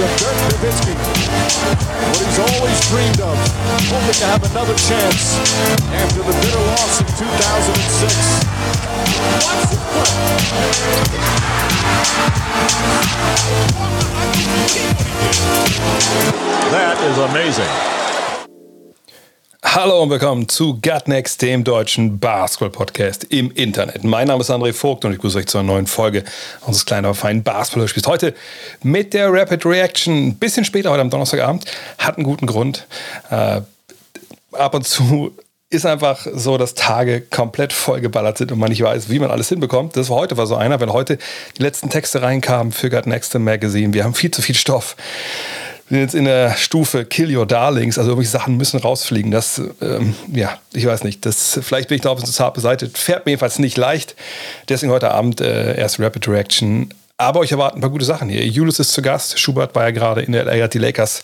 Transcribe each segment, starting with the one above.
of Dirk Nowitzki. What he's always dreamed of, hoping to have another chance after the bitter loss in 2006. That is amazing. Hallo und willkommen zu Gutnext, dem deutschen Basketball-Podcast im Internet. Mein Name ist André Vogt und ich grüße euch zu einer neuen Folge unseres kleinen, aber feinen Basketball-Spiels. Heute mit der Rapid Reaction. Ein bisschen später, heute am Donnerstagabend. Hat einen guten Grund. Äh, ab und zu ist einfach so, dass Tage komplett vollgeballert sind und man nicht weiß, wie man alles hinbekommt. Das war heute war so einer, wenn heute die letzten Texte reinkamen für Gut Next Magazine. Wir haben viel zu viel Stoff. Wir sind jetzt in der Stufe Kill Your Darlings, also irgendwelche Sachen müssen rausfliegen. Das, ähm, ja, ich weiß nicht. Das, vielleicht bin ich da auf so zart beseitigt. Fährt mir jedenfalls nicht leicht. Deswegen heute Abend äh, erst Rapid Reaction. Aber euch erwarten ein paar gute Sachen hier. Julius ist zu Gast. Schubert war ja gerade in der LA, hat die Lakers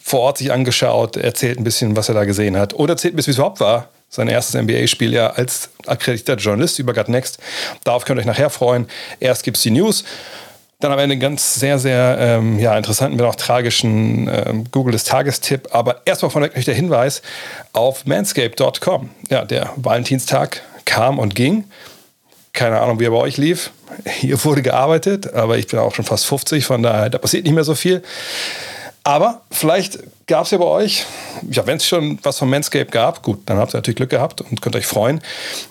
vor Ort sich angeschaut, erzählt ein bisschen, was er da gesehen hat. Oder erzählt ein bisschen, wie es überhaupt war. Sein erstes NBA-Spiel ja als akkreditierter Journalist über Gut Next. Darauf könnt ihr euch nachher freuen. Erst gibt es die News. Dann am Ende einen ganz sehr, sehr ähm, ja, interessanten, wenn auch tragischen ähm, Google des Tagestipp. Aber erstmal vorneweg noch der Hinweis auf manscape.com. Ja, der Valentinstag kam und ging. Keine Ahnung, wie er bei euch lief. Hier wurde gearbeitet, aber ich bin auch schon fast 50, von daher, da passiert nicht mehr so viel. Aber vielleicht gab es ja bei euch, ja, wenn es schon was von Manscape gab, gut, dann habt ihr natürlich Glück gehabt und könnt euch freuen.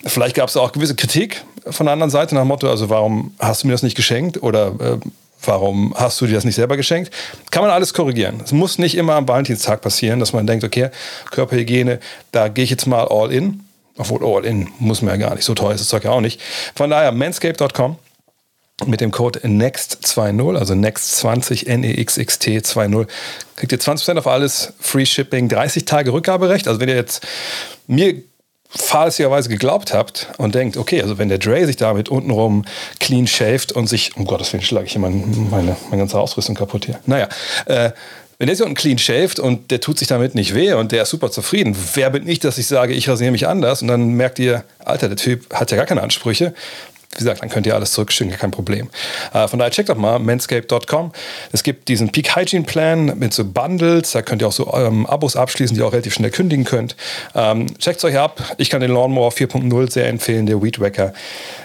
Vielleicht gab es auch gewisse Kritik von der anderen Seite nach dem Motto, also warum hast du mir das nicht geschenkt oder äh, warum hast du dir das nicht selber geschenkt? Kann man alles korrigieren. Es muss nicht immer am Valentinstag passieren, dass man denkt, okay, Körperhygiene, da gehe ich jetzt mal all in. Obwohl all in muss man ja gar nicht, so teuer ist das Zeug ja auch nicht. Von daher, manscape.com mit dem Code NEXT20, also NEXT20, N-E-X-X-T 20, kriegt ihr 20% auf alles, Free Shipping, 30 Tage Rückgaberecht. Also wenn ihr jetzt mir fahrlässigerweise geglaubt habt und denkt, okay, also wenn der Dre sich damit untenrum clean shaved und sich, um Gottes Willen schlage ich hier meine, meine, meine ganze Ausrüstung kaputt hier. Naja, äh, wenn der sich unten clean shaved und der tut sich damit nicht weh und der ist super zufrieden, wer bin ich, dass ich sage, ich rasiere mich anders und dann merkt ihr, Alter, der Typ hat ja gar keine Ansprüche, wie gesagt, dann könnt ihr alles zurückschicken, kein Problem. Äh, von daher checkt doch mal manscape.com. Es gibt diesen Peak Hygiene Plan mit so Bundles, da könnt ihr auch so ähm, Abos abschließen, die ihr auch relativ schnell kündigen könnt. Ähm, checkt es euch ab. Ich kann den Lawnmower 4.0 sehr empfehlen, der Weed Wacker.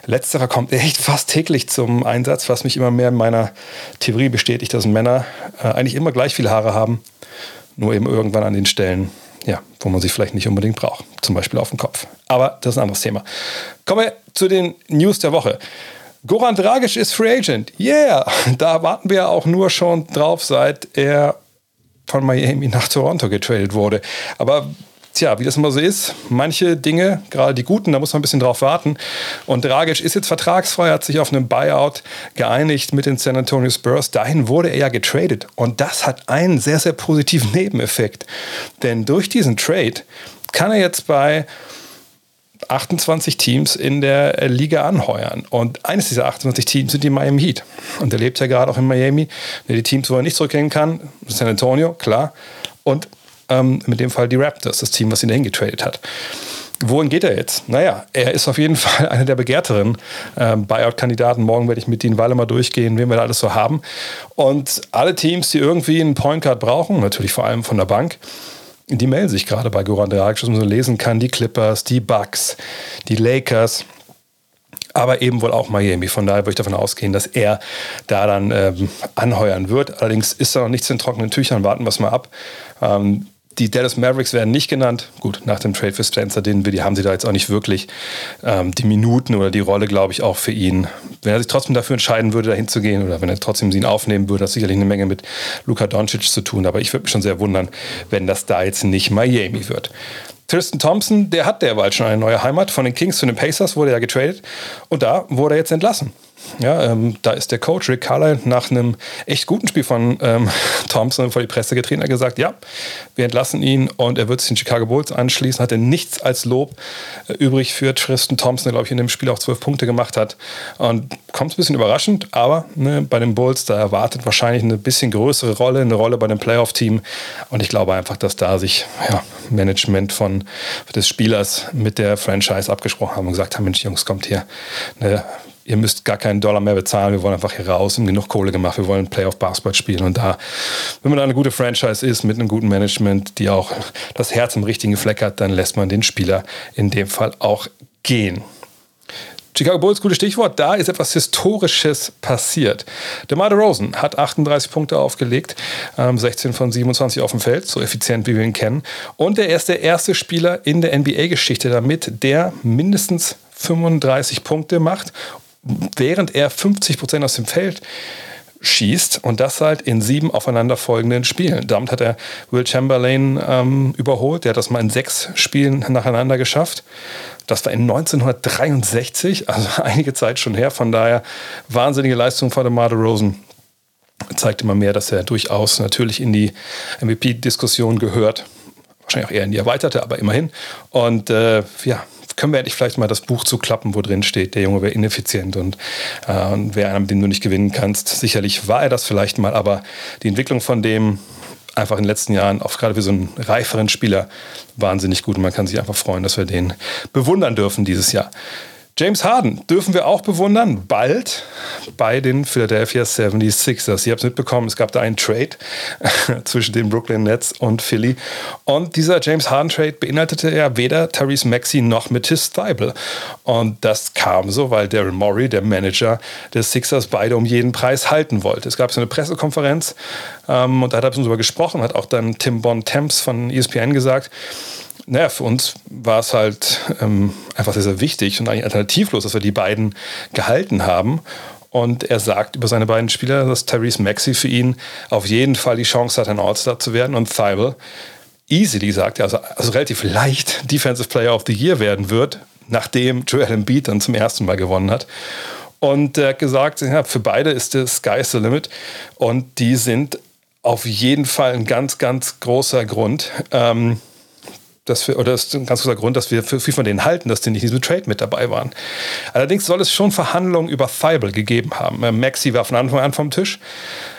Letzterer kommt echt fast täglich zum Einsatz, was mich immer mehr in meiner Theorie bestätigt, dass Männer äh, eigentlich immer gleich viele Haare haben, nur eben irgendwann an den Stellen, ja, wo man sie vielleicht nicht unbedingt braucht. Zum Beispiel auf dem Kopf. Aber das ist ein anderes Thema. Kommen wir zu den News der Woche. Goran Dragic ist Free Agent. Yeah! Da warten wir auch nur schon drauf, seit er von Miami nach Toronto getradet wurde. Aber tja, wie das immer so ist, manche Dinge, gerade die guten, da muss man ein bisschen drauf warten. Und Dragic ist jetzt vertragsfrei, hat sich auf einen Buyout geeinigt mit den San Antonio Spurs. Dahin wurde er ja getradet. Und das hat einen sehr, sehr positiven Nebeneffekt. Denn durch diesen Trade kann er jetzt bei 28 Teams in der Liga anheuern. Und eines dieser 28 Teams sind die Miami Heat. Und er lebt ja gerade auch in Miami. Die Teams, wo er nicht zurückgehen kann, San Antonio, klar. Und ähm, mit dem Fall die Raptors, das Team, was ihn dahin getradet hat. Wohin geht er jetzt? Naja, er ist auf jeden Fall einer der begehrteren ähm, Buyout-Kandidaten. Morgen werde ich mit Dean Walle mal durchgehen, wen wir da alles so haben. Und alle Teams, die irgendwie einen Point Guard brauchen, natürlich vor allem von der Bank, die melden sich gerade bei Goran Dragic, was man so lesen kann. Die Clippers, die Bucks, die Lakers aber eben wohl auch Miami. Von daher würde ich davon ausgehen, dass er da dann ähm, anheuern wird. Allerdings ist da noch nichts in trockenen Tüchern. Warten wir es mal ab. Ähm, die Dallas Mavericks werden nicht genannt. Gut, nach dem Trade für Spencer Dinwiddie haben sie da jetzt auch nicht wirklich ähm, die Minuten oder die Rolle, glaube ich, auch für ihn. Wenn er sich trotzdem dafür entscheiden würde, dahin zu gehen oder wenn er trotzdem sie ihn aufnehmen würde, hat sicherlich eine Menge mit Luka Doncic zu tun. Aber ich würde mich schon sehr wundern, wenn das da jetzt nicht Miami wird. Tristan Thompson, der hat derweil schon eine neue Heimat. Von den Kings zu den Pacers wurde er getradet und da wurde er jetzt entlassen. Ja, ähm, da ist der Coach Rick Carlisle nach einem echt guten Spiel von ähm, Thompson vor die Presse getreten. Er hat gesagt, ja, wir entlassen ihn und er wird sich den Chicago Bulls anschließen. Hatte nichts als Lob äh, übrig für Tristan Thompson, der, glaube ich, in dem Spiel auch zwölf Punkte gemacht hat. Und kommt ein bisschen überraschend, aber ne, bei den Bulls, da erwartet wahrscheinlich eine bisschen größere Rolle, eine Rolle bei dem Playoff-Team. Und ich glaube einfach, dass da sich ja, Management von des Spielers mit der Franchise abgesprochen haben und gesagt haben, Mensch, Jungs, kommt hier. Ne, ihr müsst gar keinen Dollar mehr bezahlen, wir wollen einfach hier raus und genug Kohle gemacht, wir wollen Playoff Basketball spielen und da, wenn man da eine gute Franchise ist mit einem guten Management, die auch das Herz im richtigen Fleck hat, dann lässt man den Spieler in dem Fall auch gehen. Chicago Bulls, gutes Stichwort. Da ist etwas Historisches passiert. DeMar DeRozan hat 38 Punkte aufgelegt, 16 ähm, von 27 auf dem Feld, so effizient wie wir ihn kennen. Und er ist der erste Spieler in der NBA-Geschichte damit, der mindestens 35 Punkte macht, während er 50 Prozent aus dem Feld schießt und das halt in sieben aufeinanderfolgenden Spielen. Damit hat er Will Chamberlain ähm, überholt. Der hat das mal in sechs Spielen nacheinander geschafft. Das war in 1963, also einige Zeit schon her. Von daher wahnsinnige Leistung von DeMar Rosen. Zeigt immer mehr, dass er durchaus natürlich in die MVP-Diskussion gehört. Wahrscheinlich auch eher in die erweiterte, aber immerhin. Und äh, ja, können wir endlich vielleicht mal das Buch zuklappen, wo drin steht, der Junge wäre ineffizient und, äh, und wäre einer, mit dem du nicht gewinnen kannst. Sicherlich war er das vielleicht mal, aber die Entwicklung von dem einfach in den letzten Jahren, auch gerade für so einen reiferen Spieler, wahnsinnig gut. Und man kann sich einfach freuen, dass wir den bewundern dürfen dieses Jahr. James Harden dürfen wir auch bewundern, bald bei den Philadelphia 76ers. Ihr habt es mitbekommen, es gab da einen Trade zwischen den Brooklyn Nets und Philly. Und dieser James Harden Trade beinhaltete ja weder Therese Maxey noch Matisse Thibel. Und das kam so, weil Daryl Morey, der Manager des Sixers, beide um jeden Preis halten wollte. Es gab so eine Pressekonferenz ähm, und da hat er darüber gesprochen, hat auch dann Tim Bon-Temps von ESPN gesagt, naja, für uns war es halt ähm, einfach sehr, sehr wichtig und eigentlich alternativlos, dass wir die beiden gehalten haben. Und er sagt über seine beiden Spieler, dass Therese Maxey für ihn auf jeden Fall die Chance hat, ein All-Star zu werden und Thibel easily, sagt er, also, also relativ leicht Defensive Player of the Year werden wird, nachdem Joel Embiid dann zum ersten Mal gewonnen hat. Und er hat gesagt, ja, für beide ist das Sky's the limit und die sind auf jeden Fall ein ganz, ganz großer Grund, ähm, dass wir, oder das ist ein ganz großer Grund, dass wir viel von denen halten, dass die nicht in diesem Trade mit dabei waren. Allerdings soll es schon Verhandlungen über Thibel gegeben haben. Äh, Maxi war von Anfang an vom Tisch,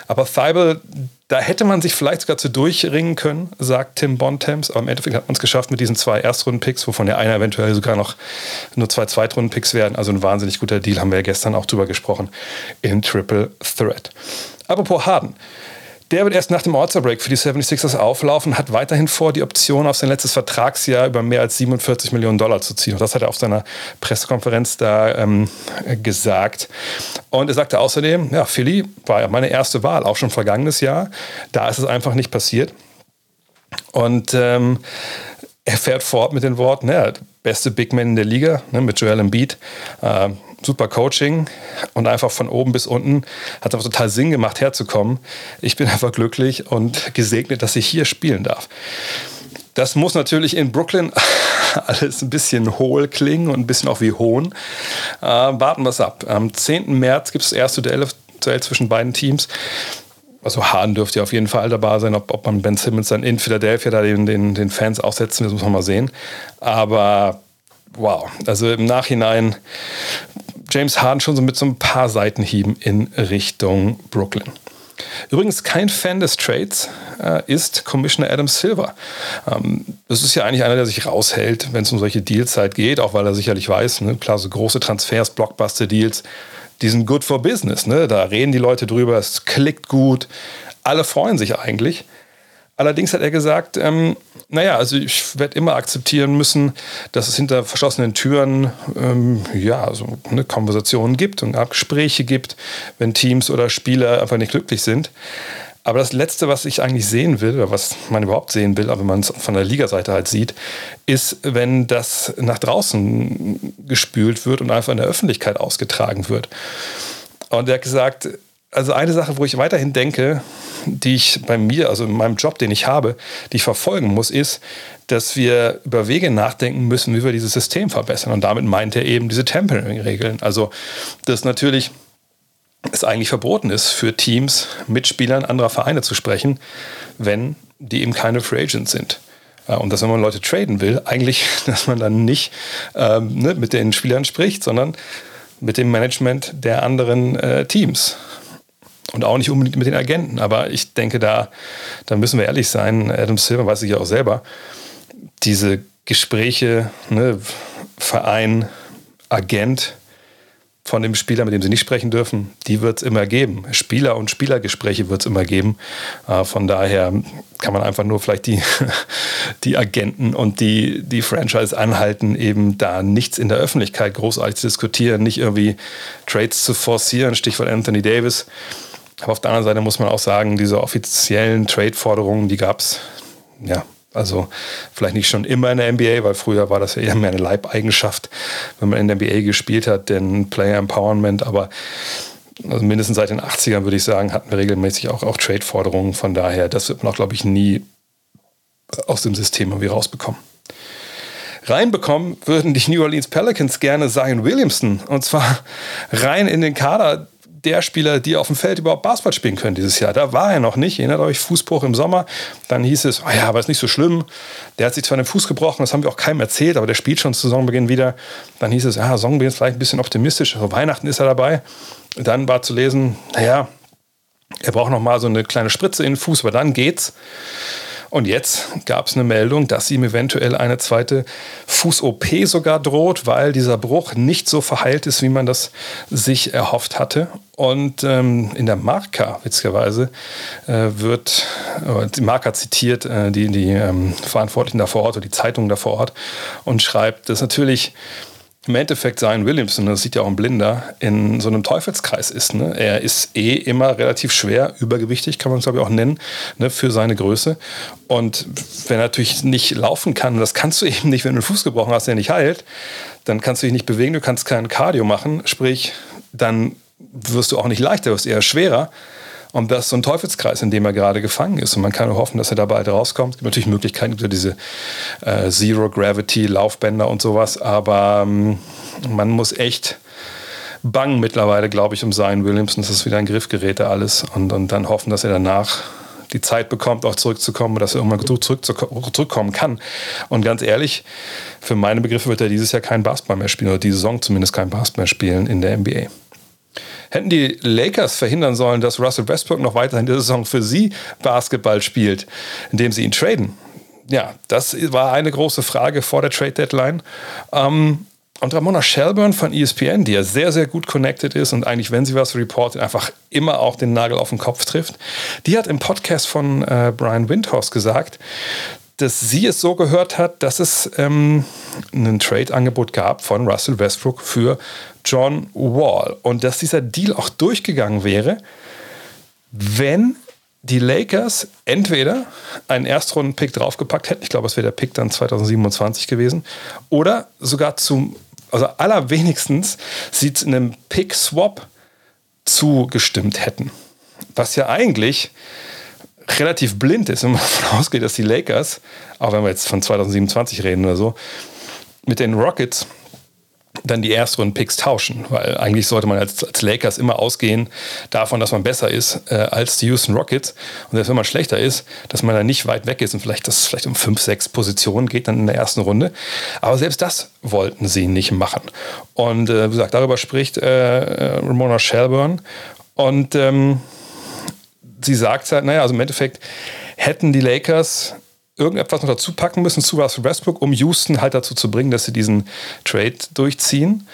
aber Thibel, da hätte man sich vielleicht sogar zu durchringen können, sagt Tim Bontemps. Aber im Endeffekt hat man es geschafft mit diesen zwei Erstrunden-Picks, wovon der eine eventuell sogar noch nur zwei Zweitrunden-Picks werden. Also ein wahnsinnig guter Deal, haben wir ja gestern auch drüber gesprochen, in Triple Threat. Apropos Harden. Der wird erst nach dem All-Star-Break für die 76ers auflaufen, hat weiterhin vor, die Option auf sein letztes Vertragsjahr über mehr als 47 Millionen Dollar zu ziehen. Und das hat er auf seiner Pressekonferenz da ähm, gesagt. Und er sagte außerdem, ja, Philly war ja meine erste Wahl, auch schon vergangenes Jahr. Da ist es einfach nicht passiert. Und ähm, er fährt fort mit den Worten, ja, beste Big Man in der Liga, ne, mit Joel Embiid. Äh, super Coaching und einfach von oben bis unten hat es einfach total Sinn gemacht, herzukommen. Ich bin einfach glücklich und gesegnet, dass ich hier spielen darf. Das muss natürlich in Brooklyn alles ein bisschen hohl klingen und ein bisschen auch wie Hohn. Äh, warten wir es ab. Am 10. März gibt es das erste Duell, zwischen beiden Teams. Also Hahn dürfte auf jeden Fall dabei sein. Ob, ob man Ben Simmons dann in Philadelphia da den, den, den Fans aussetzen, das muss man mal sehen. Aber wow, also im Nachhinein James Harden schon so mit so ein paar Seitenhieben in Richtung Brooklyn. Übrigens kein Fan des Trades äh, ist Commissioner Adam Silver. Ähm, das ist ja eigentlich einer, der sich raushält, wenn es um solche Deals halt geht, auch weil er sicherlich weiß, ne, klar, so große Transfers, Blockbuster-Deals, die sind good for business. Ne? Da reden die Leute drüber, es klickt gut, alle freuen sich eigentlich. Allerdings hat er gesagt, ähm, naja, also ich werde immer akzeptieren müssen, dass es hinter verschlossenen Türen ähm, ja, so eine Konversationen gibt und Gespräche gibt, wenn Teams oder Spieler einfach nicht glücklich sind. Aber das Letzte, was ich eigentlich sehen will, oder was man überhaupt sehen will, aber wenn man es von der Ligaseite halt sieht, ist, wenn das nach draußen gespült wird und einfach in der Öffentlichkeit ausgetragen wird. Und er hat gesagt, also eine Sache, wo ich weiterhin denke, die ich bei mir, also in meinem Job, den ich habe, die ich verfolgen muss, ist, dass wir über Wege nachdenken müssen, wie wir dieses System verbessern. Und damit meint er eben diese Tempering-Regeln. Also, dass natürlich es eigentlich verboten ist, für Teams mit Spielern anderer Vereine zu sprechen, wenn die eben keine Free Agents sind. Äh, und dass, wenn man Leute traden will, eigentlich, dass man dann nicht ähm, ne, mit den Spielern spricht, sondern mit dem Management der anderen äh, Teams. Und auch nicht unbedingt mit den Agenten. Aber ich denke, da, da müssen wir ehrlich sein. Adam Silver weiß ich ja auch selber. Diese Gespräche, ne, Verein, Agent von dem Spieler, mit dem sie nicht sprechen dürfen, die wird es immer geben. Spieler- und Spielergespräche wird es immer geben. Äh, von daher kann man einfach nur vielleicht die, die Agenten und die, die Franchise anhalten, eben da nichts in der Öffentlichkeit großartig zu diskutieren, nicht irgendwie Trades zu forcieren, Stichwort Anthony Davis. Aber auf der anderen Seite muss man auch sagen, diese offiziellen Trade-Forderungen, die gab es ja, also vielleicht nicht schon immer in der NBA, weil früher war das ja eher mehr eine Leibeigenschaft, wenn man in der NBA gespielt hat, denn Player Empowerment, aber also mindestens seit den 80ern würde ich sagen, hatten wir regelmäßig auch, auch Trade-Forderungen. Von daher, das wird man auch, glaube ich, nie aus dem System irgendwie rausbekommen. Reinbekommen würden die New Orleans Pelicans gerne Zion Williamson und zwar rein in den Kader der Spieler, die auf dem Feld überhaupt Basketball spielen können dieses Jahr. Da war er noch nicht. Erinnert euch, Fußbruch im Sommer. Dann hieß es, oh ja, aber ist nicht so schlimm. Der hat sich zwar den Fuß gebrochen, das haben wir auch keinem erzählt, aber der spielt schon zu Saisonbeginn wieder. Dann hieß es, ja, Saisonbeginn ist vielleicht ein bisschen optimistisch. Also Weihnachten ist er dabei. Dann war zu lesen, naja, er braucht noch mal so eine kleine Spritze in den Fuß, aber dann geht's. Und jetzt gab es eine Meldung, dass ihm eventuell eine zweite Fuß-OP sogar droht, weil dieser Bruch nicht so verheilt ist, wie man das sich erhofft hatte. Und ähm, in der Marca, witzigerweise, äh, wird äh, die Marca zitiert äh, die, die ähm, Verantwortlichen da vor Ort oder die Zeitung da vor Ort und schreibt, dass natürlich im Endeffekt sein Williamson, das sieht ja auch ein Blinder, in so einem Teufelskreis ist. Ne? Er ist eh immer relativ schwer, übergewichtig kann man es glaube ich auch nennen, ne, für seine Größe. Und wenn er natürlich nicht laufen kann, das kannst du eben nicht, wenn du einen Fuß gebrochen hast, der nicht heilt, dann kannst du dich nicht bewegen, du kannst kein Cardio machen, sprich, dann wirst du auch nicht leichter, wirst eher schwerer. Und das ist so ein Teufelskreis, in dem er gerade gefangen ist. Und man kann nur hoffen, dass er da bald rauskommt. Es gibt natürlich Möglichkeiten über diese äh, Zero Gravity Laufbänder und sowas. Aber ähm, man muss echt bangen mittlerweile, glaube ich, um Zion Williamson. Das ist wieder ein Griffgerät alles. Und, und dann hoffen, dass er danach die Zeit bekommt, auch zurückzukommen, dass er irgendwann zurück, zurückkommen kann. Und ganz ehrlich, für meine Begriffe wird er dieses Jahr kein Basketball mehr spielen oder diese Saison zumindest kein Basketball mehr spielen in der NBA. Hätten die Lakers verhindern sollen, dass Russell Westbrook noch weiter in der Saison für sie Basketball spielt, indem sie ihn traden? Ja, das war eine große Frage vor der Trade Deadline. Ähm, und Ramona Shelburne von ESPN, die ja sehr, sehr gut connected ist und eigentlich, wenn sie was reportet, einfach immer auch den Nagel auf den Kopf trifft, die hat im Podcast von äh, Brian Windhorst gesagt, dass sie es so gehört hat, dass es ähm, ein Trade-Angebot gab von Russell Westbrook für John Wall und dass dieser Deal auch durchgegangen wäre, wenn die Lakers entweder einen Erstrunden-Pick draufgepackt hätten, ich glaube, es wäre der Pick dann 2027 gewesen, oder sogar zum, also allerwenigstens sie einem Pick-Swap zugestimmt hätten. Was ja eigentlich relativ blind ist, wenn man davon ausgeht, dass die Lakers, auch wenn wir jetzt von 2027 reden oder so, mit den Rockets dann die ersten Picks tauschen, weil eigentlich sollte man als, als, Lakers immer ausgehen davon, dass man besser ist äh, als die Houston Rockets und selbst wenn man schlechter ist, dass man dann nicht weit weg ist und vielleicht das vielleicht um fünf, sechs Positionen geht dann in der ersten Runde. Aber selbst das wollten sie nicht machen. Und äh, wie gesagt, darüber spricht äh, äh Ramona Shelburne und ähm, sie sagt halt, naja, also im Endeffekt hätten die Lakers irgendetwas noch dazu packen müssen zu Russell Westbrook, um Houston halt dazu zu bringen, dass sie diesen Trade durchziehen.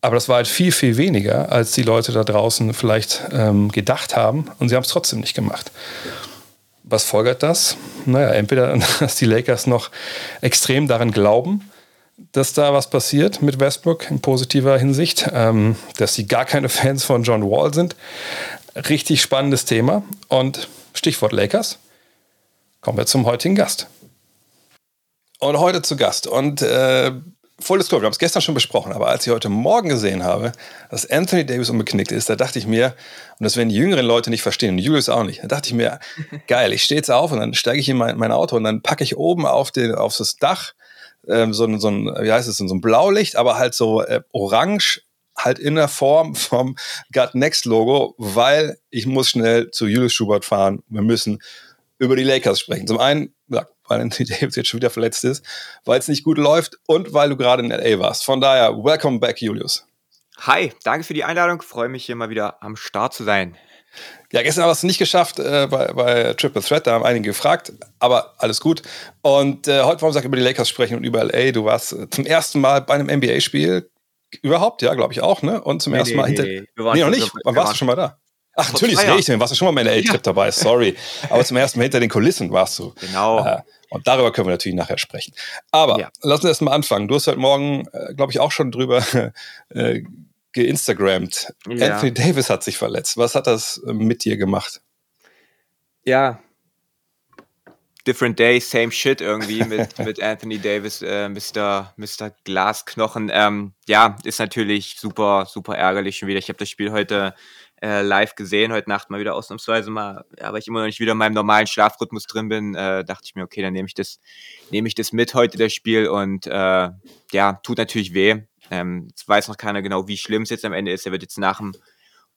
Aber das war halt viel, viel weniger, als die Leute da draußen vielleicht ähm, gedacht haben. Und sie haben es trotzdem nicht gemacht. Was folgert das? Naja, entweder, dass die Lakers noch extrem daran glauben, dass da was passiert mit Westbrook in positiver Hinsicht, ähm, dass sie gar keine Fans von John Wall sind. Richtig spannendes Thema. Und Stichwort Lakers. Kommen wir zum heutigen Gast. Und heute zu Gast. Und äh, Full Disclosure, wir haben es gestern schon besprochen, aber als ich heute Morgen gesehen habe, dass Anthony Davis unbeknickt ist, da dachte ich mir, und das werden die jüngeren Leute nicht verstehen, und Julius auch nicht, da dachte ich mir, geil, ich stehe jetzt auf und dann steige ich in mein, mein Auto und dann packe ich oben auf, den, auf das Dach ähm, so, ein, so ein, wie heißt es, so ein Blaulicht, aber halt so äh, orange halt in der Form vom Gut Next Logo, weil ich muss schnell zu Julius Schubert fahren. Wir müssen über die Lakers sprechen. Zum einen, ja, weil Anthony Davis jetzt schon wieder verletzt ist, weil es nicht gut läuft und weil du gerade in LA warst. Von daher, welcome back, Julius. Hi, danke für die Einladung. Freue mich hier mal wieder am Start zu sein. Ja, gestern hast du nicht geschafft äh, bei, bei, Triple Threat, da haben einige gefragt, aber alles gut. Und äh, heute wollen wir über die Lakers sprechen und über LA. Du warst äh, zum ersten Mal bei einem NBA-Spiel überhaupt, ja, glaube ich auch, ne? Und zum nee, ersten Mal nee, hinter. Nee, nee noch nicht. Wann warst du schon mal da? Ach, natürlich, das ich, warst du schon mal bei einem LA-Trip ja. dabei, sorry. aber zum ersten Mal hinter den Kulissen warst du. Genau. Äh, und darüber können wir natürlich nachher sprechen. Aber ja. lass uns erst mal anfangen. Du hast heute Morgen, äh, glaube ich, auch schon drüber äh, geinstagrammt. Ja. Anthony Davis hat sich verletzt. Was hat das äh, mit dir gemacht? Ja, different day, same shit irgendwie mit, mit Anthony Davis, äh, Mr. Mr. Glasknochen. Ähm, ja, ist natürlich super, super ärgerlich schon wieder. Ich habe das Spiel heute äh, live gesehen, heute Nacht mal wieder ausnahmsweise mal, weil ich immer noch nicht wieder in meinem normalen Schlafrhythmus drin bin, äh, dachte ich mir, okay, dann nehme ich das, nehme ich das mit heute, das Spiel und äh, ja, tut natürlich weh. Ähm, jetzt weiß noch keiner genau, wie schlimm es jetzt am Ende ist. Er wird jetzt nach dem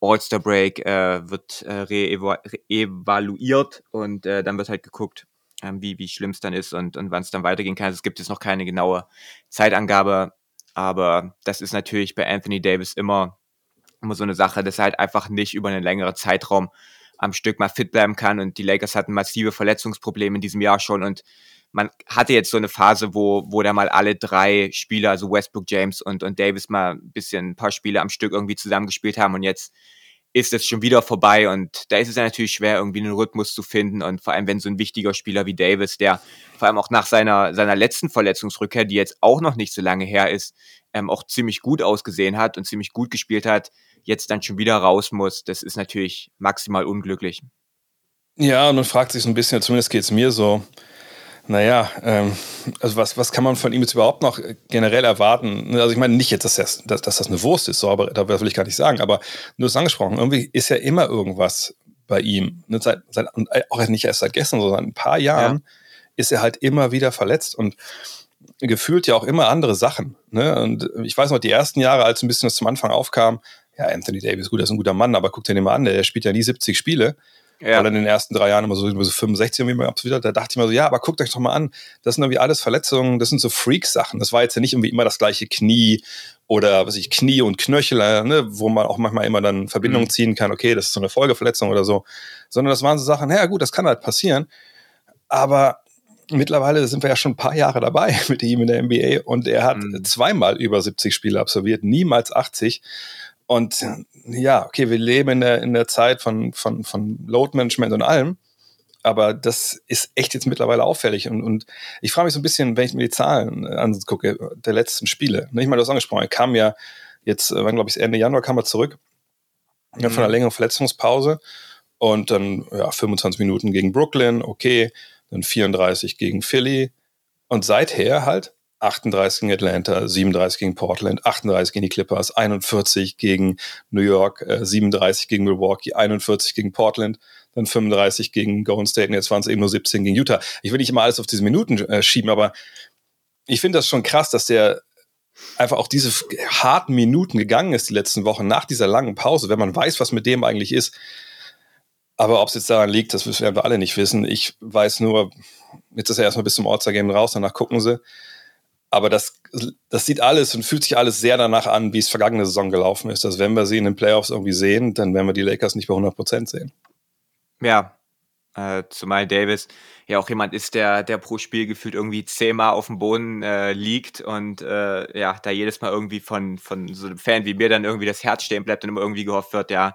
All-Star Break äh, wird äh, re-evaluiert und äh, dann wird halt geguckt, ähm, wie, wie schlimm es dann ist und, und wann es dann weitergehen kann. Also es gibt jetzt noch keine genaue Zeitangabe, aber das ist natürlich bei Anthony Davis immer, immer so eine Sache, dass er halt einfach nicht über einen längeren Zeitraum am Stück mal fit bleiben kann. Und die Lakers hatten massive Verletzungsprobleme in diesem Jahr schon. Und man hatte jetzt so eine Phase, wo, wo da mal alle drei Spieler, also Westbrook, James und, und Davis mal ein bisschen ein paar Spiele am Stück irgendwie zusammengespielt haben. Und jetzt ist es schon wieder vorbei und da ist es ja natürlich schwer, irgendwie einen Rhythmus zu finden und vor allem, wenn so ein wichtiger Spieler wie Davis, der vor allem auch nach seiner, seiner letzten Verletzungsrückkehr, die jetzt auch noch nicht so lange her ist, ähm, auch ziemlich gut ausgesehen hat und ziemlich gut gespielt hat, jetzt dann schon wieder raus muss, das ist natürlich maximal unglücklich. Ja, und man fragt sich so ein bisschen, zumindest geht es mir so, naja, ähm, also was, was kann man von ihm jetzt überhaupt noch generell erwarten? Also ich meine nicht jetzt, dass das, dass, dass das eine Wurst ist, so, aber da will ich gar nicht sagen, aber du hast angesprochen, irgendwie ist ja immer irgendwas bei ihm. Ne, seit, seit, auch nicht erst seit gestern, sondern seit ein paar Jahren ja. ist er halt immer wieder verletzt und gefühlt ja auch immer andere Sachen. Ne? Und ich weiß noch, die ersten Jahre, als ein bisschen das zum Anfang aufkam, ja, Anthony Davis, gut, er ist ein guter Mann, aber guck dir den mal an, der spielt ja nie 70 Spiele. Ja. Weil in den ersten drei Jahren immer so, so 65 irgendwie wieder, da dachte ich mir so, ja, aber guckt euch doch mal an, das sind irgendwie alles Verletzungen, das sind so Freak-Sachen. Das war jetzt ja nicht irgendwie immer das gleiche Knie oder was ich, Knie und Knöchel, ne, wo man auch manchmal immer dann Verbindungen mhm. ziehen kann, okay, das ist so eine Folgeverletzung oder so. Sondern das waren so Sachen, ja gut, das kann halt passieren. Aber mittlerweile sind wir ja schon ein paar Jahre dabei mit ihm in der NBA und er hat mhm. zweimal über 70 Spiele absolviert, niemals 80. Und ja, okay, wir leben in der, in der Zeit von, von, von Load Management und allem. Aber das ist echt jetzt mittlerweile auffällig. Und, und ich frage mich so ein bisschen, wenn ich mir die Zahlen angucke, der letzten Spiele. Ich meine, du hast angesprochen, er kam ja jetzt, äh, wann glaube ich, Ende Januar kam er zurück. Mhm. Von einer längeren Verletzungspause. Und dann ja, 25 Minuten gegen Brooklyn, okay. Dann 34 gegen Philly. Und seither halt 38 gegen Atlanta, 37 gegen Portland, 38 gegen die Clippers, 41 gegen New York, 37 äh, gegen Milwaukee, 41 gegen Portland, dann 35 gegen Golden State und jetzt waren es eben nur 17 gegen Utah. Ich will nicht immer alles auf diese Minuten äh, schieben, aber ich finde das schon krass, dass der einfach auch diese harten Minuten gegangen ist die letzten Wochen nach dieser langen Pause, wenn man weiß, was mit dem eigentlich ist. Aber ob es jetzt daran liegt, das werden wir alle nicht wissen. Ich weiß nur, jetzt ist er erstmal bis zum Ortsergame raus, danach gucken sie. Aber das, das sieht alles und fühlt sich alles sehr danach an, wie es vergangene Saison gelaufen ist. Also wenn wir sie in den Playoffs irgendwie sehen, dann werden wir die Lakers nicht bei 100 Prozent sehen. Ja, äh, zumal Davis ja auch jemand ist, der, der pro Spiel gefühlt irgendwie zehnmal auf dem Boden äh, liegt und äh, ja, da jedes Mal irgendwie von, von so einem Fan wie mir dann irgendwie das Herz stehen bleibt und immer irgendwie gehofft wird, ja,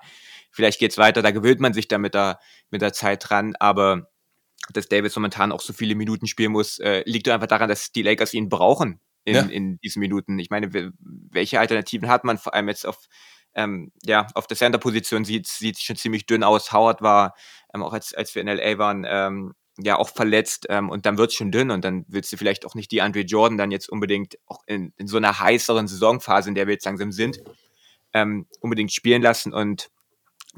vielleicht geht's weiter, da gewöhnt man sich dann mit der, mit der Zeit dran, aber dass Davis momentan auch so viele Minuten spielen muss, äh, liegt einfach daran, dass die Lakers ihn brauchen in, ja. in diesen Minuten. Ich meine, welche Alternativen hat man vor allem jetzt auf ähm, ja, auf der Center-Position sieht sieht schon ziemlich dünn aus. Howard war, ähm, auch als, als wir in LA waren, ähm, ja auch verletzt ähm, und dann wird's schon dünn und dann willst du vielleicht auch nicht die Andre Jordan dann jetzt unbedingt auch in, in so einer heißeren Saisonphase, in der wir jetzt langsam sind, ähm, unbedingt spielen lassen und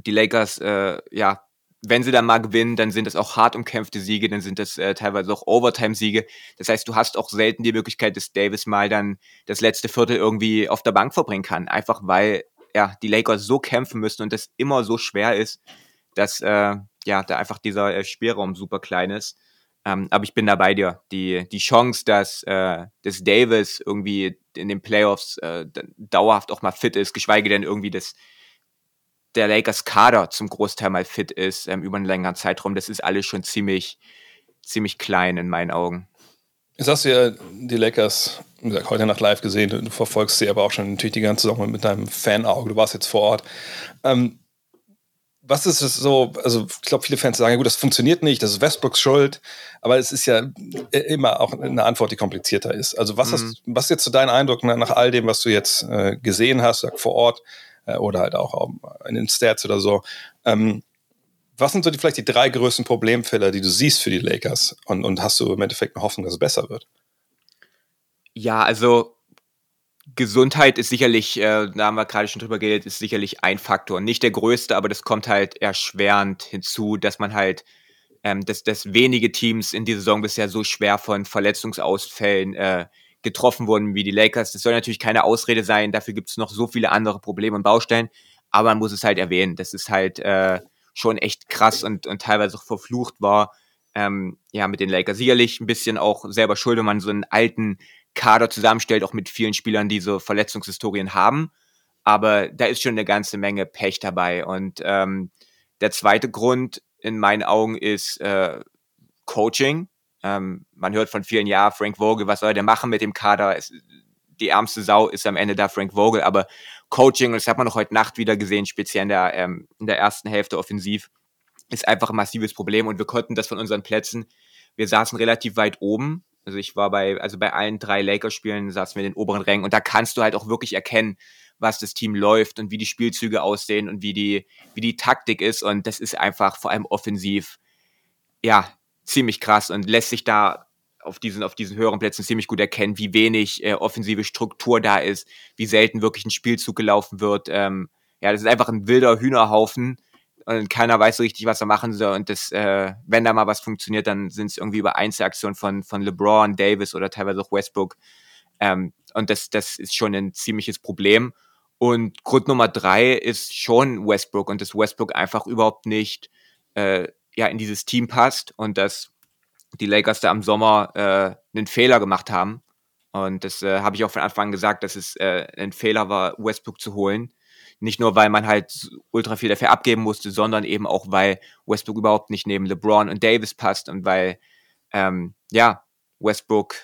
die Lakers, äh, ja, wenn sie dann mal gewinnen, dann sind das auch hart umkämpfte Siege, dann sind das äh, teilweise auch Overtime-Siege. Das heißt, du hast auch selten die Möglichkeit, dass Davis mal dann das letzte Viertel irgendwie auf der Bank verbringen kann. Einfach weil ja, die Lakers so kämpfen müssen und das immer so schwer ist, dass äh, ja, da einfach dieser äh, Spielraum super klein ist. Ähm, aber ich bin da bei dir. Die, die Chance, dass, äh, dass Davis irgendwie in den Playoffs äh, dauerhaft auch mal fit ist, geschweige denn irgendwie das der Lakers Kader zum Großteil mal fit ist ähm, über einen längeren Zeitraum, das ist alles schon ziemlich, ziemlich klein in meinen Augen. Jetzt hast du ja die Lakers wie gesagt, heute Nacht live gesehen. Du verfolgst sie aber auch schon natürlich die ganze Saison mit deinem Fanauge. Du warst jetzt vor Ort. Ähm, was ist es so? Also, ich glaube, viele Fans sagen, ja gut, das funktioniert nicht, das ist Westbrooks Schuld. Aber es ist ja immer auch eine Antwort, die komplizierter ist. Also, was, mhm. hast, was ist jetzt so dein Eindruck nach all dem, was du jetzt äh, gesehen hast, vor Ort äh, oder halt auch in den Stats oder so? Ähm, was sind so die, vielleicht die drei größten Problemfälle, die du siehst für die Lakers? Und, und hast du im Endeffekt eine Hoffnung, dass es besser wird? Ja, also Gesundheit ist sicherlich, äh, da haben wir gerade schon drüber geredet, ist sicherlich ein Faktor. Nicht der größte, aber das kommt halt erschwerend hinzu, dass man halt, ähm, dass, dass wenige Teams in dieser Saison bisher so schwer von Verletzungsausfällen äh, getroffen wurden wie die Lakers. Das soll natürlich keine Ausrede sein, dafür gibt es noch so viele andere Probleme und Baustellen, aber man muss es halt erwähnen. Das ist halt äh, schon echt krass und, und teilweise auch verflucht war. Ähm, ja, mit den Lakers sicherlich ein bisschen auch selber schuld, wenn man so einen alten Kader zusammenstellt, auch mit vielen Spielern, die so Verletzungshistorien haben. Aber da ist schon eine ganze Menge Pech dabei. Und ähm, der zweite Grund in meinen Augen ist äh, Coaching. Ähm, man hört von vielen, ja, Frank Vogel, was soll der machen mit dem Kader? Es, die ärmste Sau ist am Ende da Frank Vogel, aber Coaching, das hat man noch heute Nacht wieder gesehen, speziell in der, ähm, in der ersten Hälfte offensiv, ist einfach ein massives Problem und wir konnten das von unseren Plätzen, wir saßen relativ weit oben also ich war bei, also bei allen drei Lakers-Spielen saßen wir in den oberen Rängen und da kannst du halt auch wirklich erkennen, was das Team läuft und wie die Spielzüge aussehen und wie die, wie die Taktik ist. Und das ist einfach vor allem offensiv, ja, ziemlich krass und lässt sich da auf diesen, auf diesen höheren Plätzen ziemlich gut erkennen, wie wenig äh, offensive Struktur da ist, wie selten wirklich ein Spielzug gelaufen wird. Ähm, ja, das ist einfach ein wilder Hühnerhaufen und keiner weiß so richtig, was er machen soll. Und das, äh, wenn da mal was funktioniert, dann sind es irgendwie über Einzelaktionen von, von LeBron, Davis oder teilweise auch Westbrook. Ähm, und das, das ist schon ein ziemliches Problem. Und Grund Nummer drei ist schon Westbrook und dass Westbrook einfach überhaupt nicht äh, ja, in dieses Team passt und dass die Lakers da im Sommer äh, einen Fehler gemacht haben. Und das äh, habe ich auch von Anfang an gesagt, dass es äh, ein Fehler war, Westbrook zu holen. Nicht nur, weil man halt ultra viel dafür abgeben musste, sondern eben auch, weil Westbrook überhaupt nicht neben LeBron und Davis passt und weil, ähm, ja, Westbrook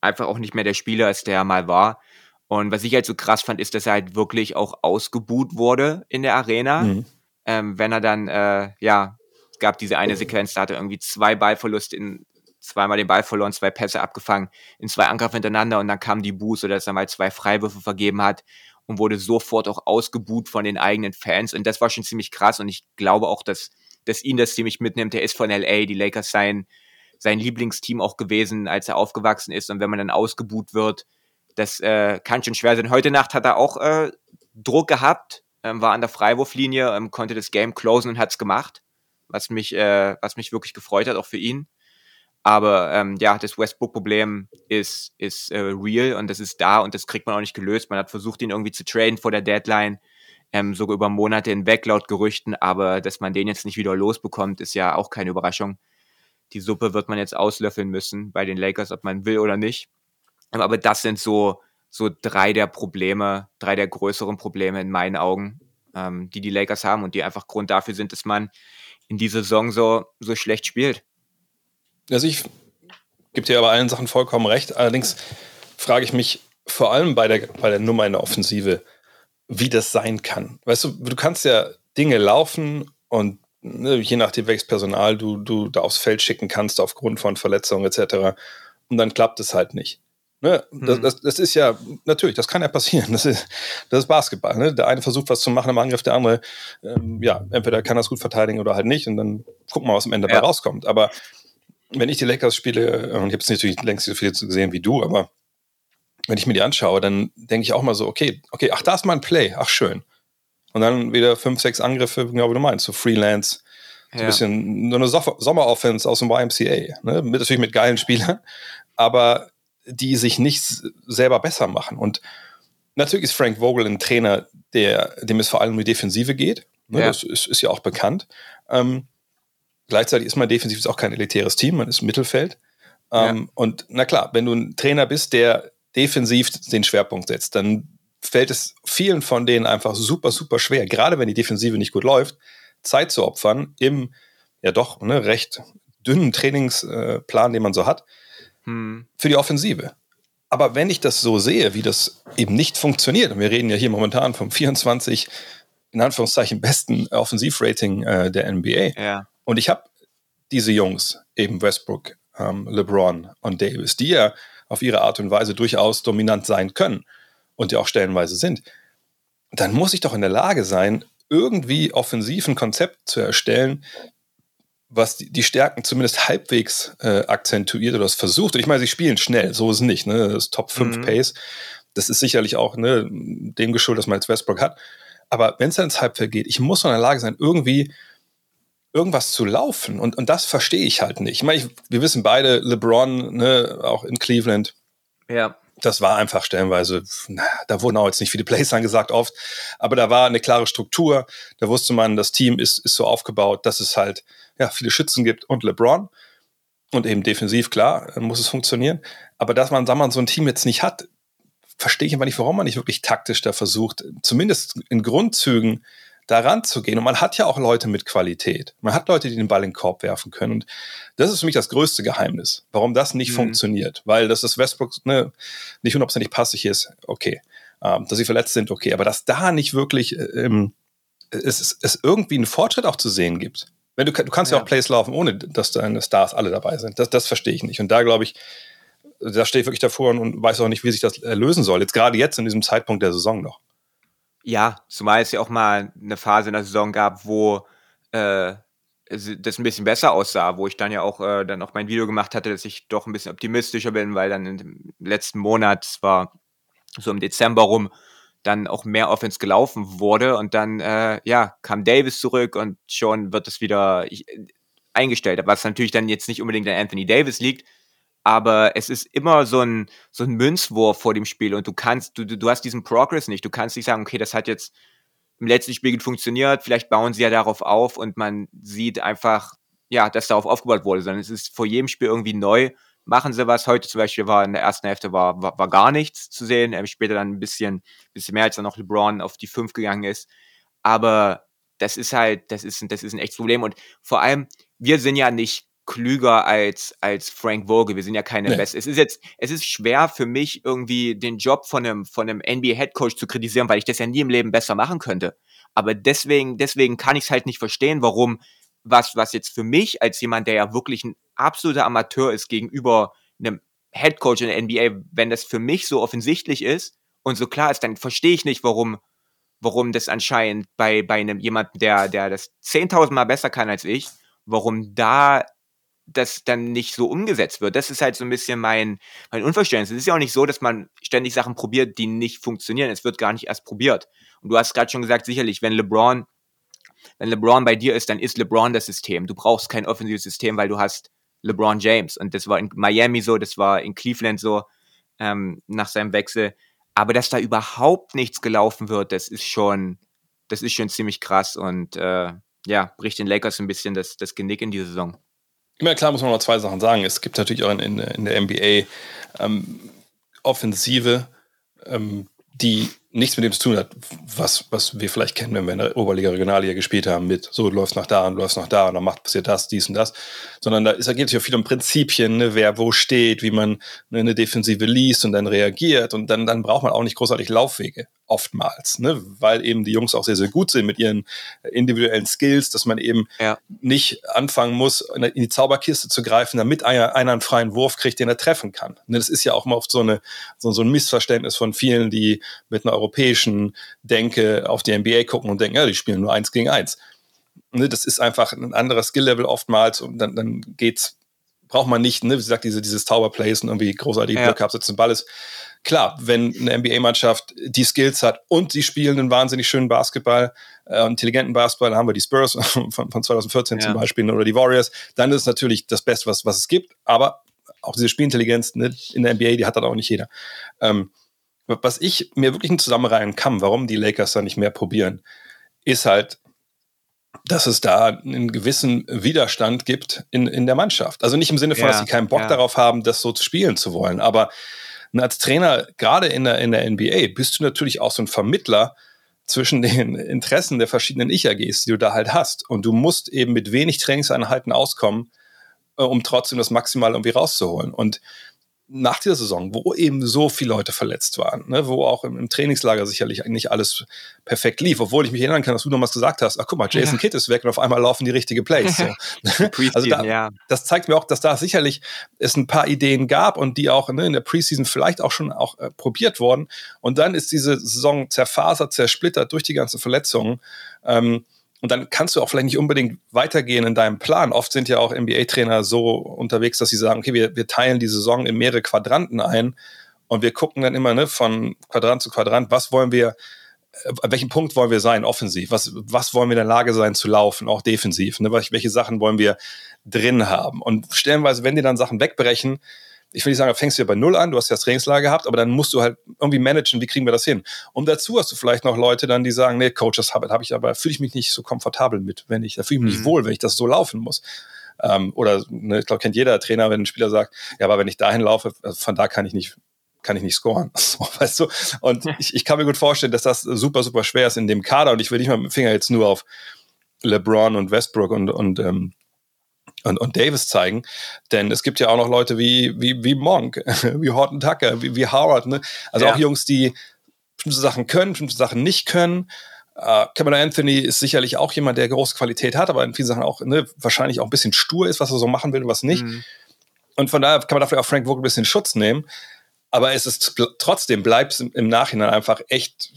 einfach auch nicht mehr der Spieler ist, der er mal war. Und was ich halt so krass fand, ist, dass er halt wirklich auch ausgebuht wurde in der Arena. Mhm. Ähm, wenn er dann, äh, ja, gab diese eine Sequenz, da hat er irgendwie zwei Ballverluste in, zweimal den Ball verloren, zwei Pässe abgefangen, in zwei Angriffen hintereinander und dann kam die Buße, dass er mal zwei Freiwürfe vergeben hat und wurde sofort auch ausgebuht von den eigenen Fans. Und das war schon ziemlich krass. Und ich glaube auch, dass, dass ihn das ziemlich mitnimmt. Er ist von LA, die Lakers sein, sein Lieblingsteam auch gewesen, als er aufgewachsen ist. Und wenn man dann ausgebuht wird, das äh, kann schon schwer sein. Heute Nacht hat er auch äh, Druck gehabt, ähm, war an der Freiwurflinie, ähm, konnte das Game closen und hat es gemacht, was mich, äh, was mich wirklich gefreut hat, auch für ihn. Aber ähm, ja, das Westbrook-Problem ist, ist äh, real und das ist da und das kriegt man auch nicht gelöst. Man hat versucht, ihn irgendwie zu traden vor der Deadline, ähm, sogar über Monate hinweg laut Gerüchten, aber dass man den jetzt nicht wieder losbekommt, ist ja auch keine Überraschung. Die Suppe wird man jetzt auslöffeln müssen bei den Lakers, ob man will oder nicht. Aber das sind so, so drei der Probleme, drei der größeren Probleme in meinen Augen, ähm, die die Lakers haben und die einfach Grund dafür sind, dass man in dieser Saison so, so schlecht spielt. Also ich gebe dir aber allen Sachen vollkommen recht. Allerdings frage ich mich vor allem bei der, bei der Nummer in der Offensive, wie das sein kann. Weißt du, du kannst ja Dinge laufen und ne, je nachdem, welches Personal du, du da aufs Feld schicken kannst aufgrund von Verletzungen etc. Und dann klappt es halt nicht. Ne? Das, hm. das, das, ist ja, natürlich, das kann ja passieren. Das ist, das ist Basketball. Ne? Der eine versucht was zu machen im Angriff, der andere, ähm, ja, entweder kann das gut verteidigen oder halt nicht. Und dann gucken wir, was am Ende ja. dabei rauskommt. Aber wenn ich die Lakers spiele, und ich habe es natürlich längst so viel gesehen wie du, aber wenn ich mir die anschaue, dann denke ich auch mal so, okay, okay, ach, da ist mal ein Play, ach schön. Und dann wieder fünf, sechs Angriffe, genau wie du meinst, so Freelance, so ein bisschen so eine Sommeroffense aus dem YMCA, ne? natürlich mit geilen Spielern, aber die sich nicht selber besser machen. Und natürlich ist Frank Vogel ein Trainer, der, dem es vor allem um die Defensive geht. Ne? Ja. Das ist, ist, ja auch bekannt. Ähm, Gleichzeitig ist man defensiv auch kein elitäres Team, man ist Mittelfeld. Ähm, ja. Und na klar, wenn du ein Trainer bist, der defensiv den Schwerpunkt setzt, dann fällt es vielen von denen einfach super, super schwer, gerade wenn die Defensive nicht gut läuft, Zeit zu opfern im ja doch ne, recht dünnen Trainingsplan, den man so hat, hm. für die Offensive. Aber wenn ich das so sehe, wie das eben nicht funktioniert, und wir reden ja hier momentan vom 24, in Anführungszeichen, besten Offensivrating äh, der NBA, ja. und ich habe diese Jungs, eben Westbrook, ähm, LeBron und Davis, die ja auf ihre Art und Weise durchaus dominant sein können und ja auch stellenweise sind, dann muss ich doch in der Lage sein, irgendwie offensiv ein Konzept zu erstellen, was die, die Stärken zumindest halbwegs äh, akzentuiert oder es versucht. Und ich meine, sie spielen schnell, so ist es nicht. Ne? Das Top 5 mhm. Pace, das ist sicherlich auch ne, dem geschuldet, dass man jetzt Westbrook hat. Aber wenn es dann ins Halbfeld geht, ich muss in der Lage sein, irgendwie irgendwas zu laufen. Und, und das verstehe ich halt nicht. Ich meine, ich, wir wissen beide, LeBron, ne, auch in Cleveland, ja. Das war einfach stellenweise, na, da wurden auch jetzt nicht viele Plays angesagt oft, aber da war eine klare Struktur. Da wusste man, das Team ist, ist so aufgebaut, dass es halt ja, viele Schützen gibt und LeBron. Und eben defensiv, klar, muss es funktionieren. Aber dass man, sagen wir mal, so ein Team jetzt nicht hat, verstehe ich aber nicht, warum man nicht wirklich taktisch da versucht, zumindest in Grundzügen daran zu gehen. Und man hat ja auch Leute mit Qualität. Man hat Leute, die den Ball in den Korb werfen können. Und das ist für mich das größte Geheimnis, warum das nicht mhm. funktioniert. Weil dass das Westbrook ne, nicht hundertprozentig passig ist, okay. Ähm, dass sie verletzt sind, okay. Aber dass da nicht wirklich ähm, es, es irgendwie einen Fortschritt auch zu sehen gibt. Wenn du, du kannst ja. ja auch Plays laufen, ohne dass deine Stars alle dabei sind. Das, das verstehe ich nicht. Und da glaube ich, da stehe ich wirklich davor und, und weiß auch nicht, wie sich das lösen soll. Jetzt gerade jetzt in diesem Zeitpunkt der Saison noch. Ja, zumal es ja auch mal eine Phase in der Saison gab, wo äh, das ein bisschen besser aussah, wo ich dann ja auch äh, dann auch mein Video gemacht hatte, dass ich doch ein bisschen optimistischer bin, weil dann im letzten Monat, es war so im Dezember rum, dann auch mehr Offense gelaufen wurde und dann äh, ja kam Davis zurück und schon wird es wieder eingestellt, was natürlich dann jetzt nicht unbedingt an Anthony Davis liegt, aber es ist immer so ein so ein Münzwurf vor dem Spiel und du kannst du du hast diesen Progress nicht, du kannst nicht sagen, okay, das hat jetzt im letzten Spiel gut funktioniert, vielleicht bauen sie ja darauf auf und man sieht einfach ja, dass darauf aufgebaut wurde, sondern es ist vor jedem Spiel irgendwie neu machen sie was. Heute zum Beispiel war in der ersten Hälfte war, war, war gar nichts zu sehen. Ähm, später dann ein bisschen, bisschen mehr, als dann noch LeBron auf die fünf gegangen ist. Aber das ist halt, das ist, das ist ein echtes Problem. Und vor allem, wir sind ja nicht klüger als, als Frank Vogel. Wir sind ja keine nee. Best. Es ist jetzt, es ist schwer für mich irgendwie den Job von einem, von einem NBA Head Coach zu kritisieren, weil ich das ja nie im Leben besser machen könnte. Aber deswegen, deswegen kann ich es halt nicht verstehen, warum was, was jetzt für mich als jemand, der ja wirklich ein absoluter Amateur ist gegenüber einem Headcoach in der NBA, wenn das für mich so offensichtlich ist und so klar ist, dann verstehe ich nicht, warum, warum das anscheinend bei, bei einem jemanden, der, der das 10.000 Mal besser kann als ich, warum da das dann nicht so umgesetzt wird. Das ist halt so ein bisschen mein, mein Unverständnis. Es ist ja auch nicht so, dass man ständig Sachen probiert, die nicht funktionieren. Es wird gar nicht erst probiert. Und du hast gerade schon gesagt, sicherlich, wenn LeBron wenn LeBron bei dir ist, dann ist LeBron das System. Du brauchst kein offensives System, weil du hast LeBron James. Und das war in Miami so, das war in Cleveland so, ähm, nach seinem Wechsel. Aber dass da überhaupt nichts gelaufen wird, das ist schon, das ist schon ziemlich krass und äh, ja, bricht den Lakers ein bisschen das, das Genick in dieser Saison. Immer klar muss man noch zwei Sachen sagen. Es gibt natürlich auch in, in, in der NBA ähm, Offensive, ähm, die nichts mit dem zu tun hat, was, was wir vielleicht kennen, wenn wir in der Oberliga, Regionalliga gespielt haben, mit so, du läufst nach da und du läufst nach da und dann macht passiert das, dies und das. Sondern da, ist, da geht es ja viel um Prinzipien, ne, wer wo steht, wie man ne, eine Defensive liest und dann reagiert. Und dann, dann braucht man auch nicht großartig Laufwege, oftmals, ne, weil eben die Jungs auch sehr, sehr gut sind mit ihren individuellen Skills, dass man eben ja. nicht anfangen muss, in die Zauberkiste zu greifen, damit einer, einer einen freien Wurf kriegt, den er treffen kann. Ne, das ist ja auch immer oft so, eine, so, so ein Missverständnis von vielen, die mit einer europäischen Denke auf die NBA gucken und denken, ja, die spielen nur eins gegen eins. Ne, das ist einfach ein anderer Skill-Level oftmals und dann, dann geht's, braucht man nicht, ne, wie gesagt, diese, dieses Tower-Plays und irgendwie großartige ja. Blöcke absetzen, Ball ist. Klar, wenn eine NBA-Mannschaft die Skills hat und sie spielen einen wahnsinnig schönen Basketball, äh, intelligenten Basketball, dann haben wir die Spurs von, von 2014 ja. zum Beispiel oder die Warriors, dann ist es natürlich das Beste, was, was es gibt, aber auch diese Spielintelligenz ne, in der NBA, die hat dann auch nicht jeder. Ähm, was ich mir wirklich nicht zusammenreihen kann, warum die Lakers da nicht mehr probieren, ist halt, dass es da einen gewissen Widerstand gibt in, in der Mannschaft. Also nicht im Sinne von, ja, dass sie keinen Bock ja. darauf haben, das so zu spielen zu wollen, aber als Trainer, gerade in der, in der NBA, bist du natürlich auch so ein Vermittler zwischen den Interessen der verschiedenen Ich-AGs, die du da halt hast. Und du musst eben mit wenig Trainingseinheiten auskommen, äh, um trotzdem das Maximal irgendwie rauszuholen. Und nach dieser Saison, wo eben so viele Leute verletzt waren, ne, wo auch im, im, Trainingslager sicherlich nicht alles perfekt lief, obwohl ich mich erinnern kann, dass du nochmals gesagt hast, ach guck mal, Jason ja. Kidd ist weg und auf einmal laufen die richtige Plays. So. also da, ja. das zeigt mir auch, dass da sicherlich es ein paar Ideen gab und die auch ne, in der Preseason vielleicht auch schon auch äh, probiert wurden. Und dann ist diese Saison zerfasert, zersplittert durch die ganzen Verletzungen. Ähm, und dann kannst du auch vielleicht nicht unbedingt weitergehen in deinem Plan. Oft sind ja auch NBA-Trainer so unterwegs, dass sie sagen, okay, wir, wir teilen die Saison in mehrere Quadranten ein und wir gucken dann immer ne, von Quadrant zu Quadrant, was wollen wir, äh, an welchem Punkt wollen wir sein, offensiv? Was, was wollen wir in der Lage sein zu laufen, auch defensiv? Ne? Welche Sachen wollen wir drin haben? Und stellenweise, wenn die dann Sachen wegbrechen, ich will nicht sagen, fängst du ja bei Null an, du hast ja das Trainingslager gehabt, aber dann musst du halt irgendwie managen, wie kriegen wir das hin? Und dazu hast du vielleicht noch Leute dann, die sagen, nee, Coach, das habe hab ich aber, fühle ich mich nicht so komfortabel mit, wenn ich, da fühle ich mich mhm. nicht wohl, wenn ich das so laufen muss. Ähm, oder, ne, ich glaube, kennt jeder Trainer, wenn ein Spieler sagt, ja, aber wenn ich dahin laufe, also von da kann ich nicht, kann ich nicht scoren. So, weißt du? Und ich, ich kann mir gut vorstellen, dass das super, super schwer ist in dem Kader. Und ich will nicht mal mit dem Finger jetzt nur auf LeBron und Westbrook und, und ähm, und, und Davis zeigen. Denn es gibt ja auch noch Leute wie, wie, wie Monk, wie Horton Tucker, wie, wie Howard. Ne? Also ja. auch Jungs, die bestimmte Sachen können, bestimmte Sachen nicht können. Uh, Cameron Anthony ist sicherlich auch jemand, der große Qualität hat, aber in vielen Sachen auch ne, wahrscheinlich auch ein bisschen stur ist, was er so machen will und was nicht. Mhm. Und von daher kann man dafür auch Frank Vogel ein bisschen Schutz nehmen. Aber es ist trotzdem bleibt es im Nachhinein einfach echt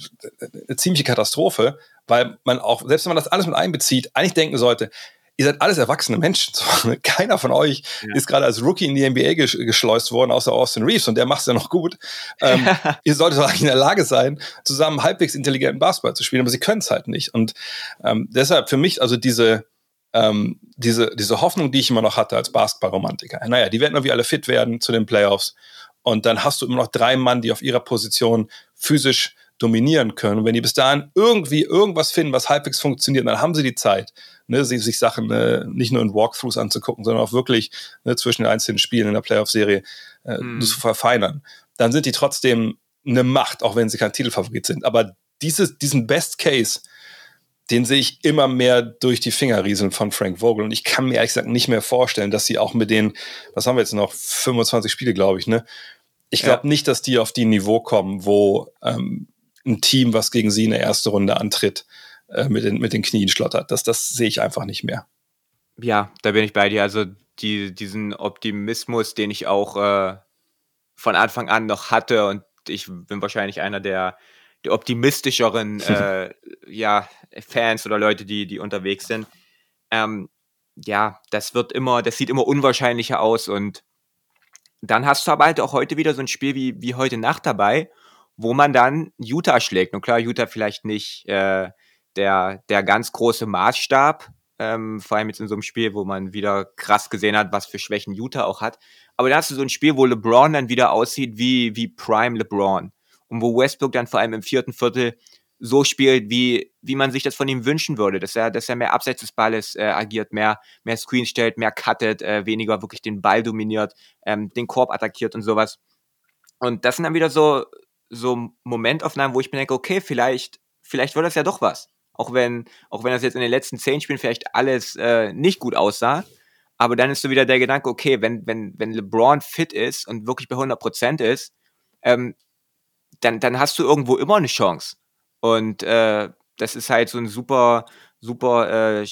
eine ziemliche Katastrophe, weil man auch, selbst wenn man das alles mit einbezieht, eigentlich denken sollte, ihr seid alles erwachsene Menschen. Keiner von euch ja. ist gerade als Rookie in die NBA geschleust worden, außer Austin Reeves und der macht es ja noch gut. Ähm, ihr solltet doch eigentlich in der Lage sein, zusammen halbwegs intelligenten Basketball zu spielen, aber sie können es halt nicht. Und ähm, deshalb für mich also diese ähm, diese, diese Hoffnung, die ich immer noch hatte als Basketballromantiker. Naja, die werden irgendwie alle fit werden zu den Playoffs. Und dann hast du immer noch drei Mann, die auf ihrer Position physisch dominieren können. Und wenn die bis dahin irgendwie irgendwas finden, was halbwegs funktioniert, dann haben sie die Zeit, ne, sich, sich Sachen äh, nicht nur in Walkthroughs anzugucken, sondern auch wirklich ne, zwischen den einzelnen Spielen in der Playoff-Serie äh, hm. zu verfeinern. Dann sind die trotzdem eine Macht, auch wenn sie kein Titelfavorit sind. Aber dieses, diesen Best Case, den sehe ich immer mehr durch die Finger rieseln von Frank Vogel. Und ich kann mir ehrlich gesagt nicht mehr vorstellen, dass sie auch mit den, was haben wir jetzt noch, 25 Spiele, glaube ich, ne? Ich glaube ja. nicht, dass die auf die Niveau kommen, wo ähm, ein Team, was gegen sie in der ersten Runde antritt, äh, mit, den, mit den Knien schlottert. Das, das sehe ich einfach nicht mehr. Ja, da bin ich bei dir. Also die, diesen Optimismus, den ich auch äh, von Anfang an noch hatte und ich bin wahrscheinlich einer der, der optimistischeren äh, ja, Fans oder Leute, die, die unterwegs sind. Ähm, ja, das wird immer, das sieht immer unwahrscheinlicher aus und dann hast du aber halt auch heute wieder so ein Spiel wie, wie heute Nacht dabei, wo man dann Utah schlägt. Und klar, Utah vielleicht nicht äh, der, der ganz große Maßstab, ähm, vor allem jetzt in so einem Spiel, wo man wieder krass gesehen hat, was für Schwächen Utah auch hat. Aber da hast du so ein Spiel, wo LeBron dann wieder aussieht wie, wie Prime LeBron. Und wo Westbrook dann vor allem im vierten Viertel so spielt, wie, wie man sich das von ihm wünschen würde, dass er, dass er mehr abseits des Balles äh, agiert, mehr, mehr Screen stellt, mehr cuttet, äh, weniger wirklich den Ball dominiert, ähm, den Korb attackiert und sowas. Und das sind dann wieder so, so Momentaufnahmen, wo ich mir denke, okay, vielleicht, vielleicht wird das ja doch was. Auch wenn, auch wenn das jetzt in den letzten zehn Spielen vielleicht alles äh, nicht gut aussah. Aber dann ist so wieder der Gedanke, okay, wenn, wenn, wenn LeBron fit ist und wirklich bei 100% ist, ähm, dann, dann hast du irgendwo immer eine Chance. Und äh, das ist halt so ein super, super äh,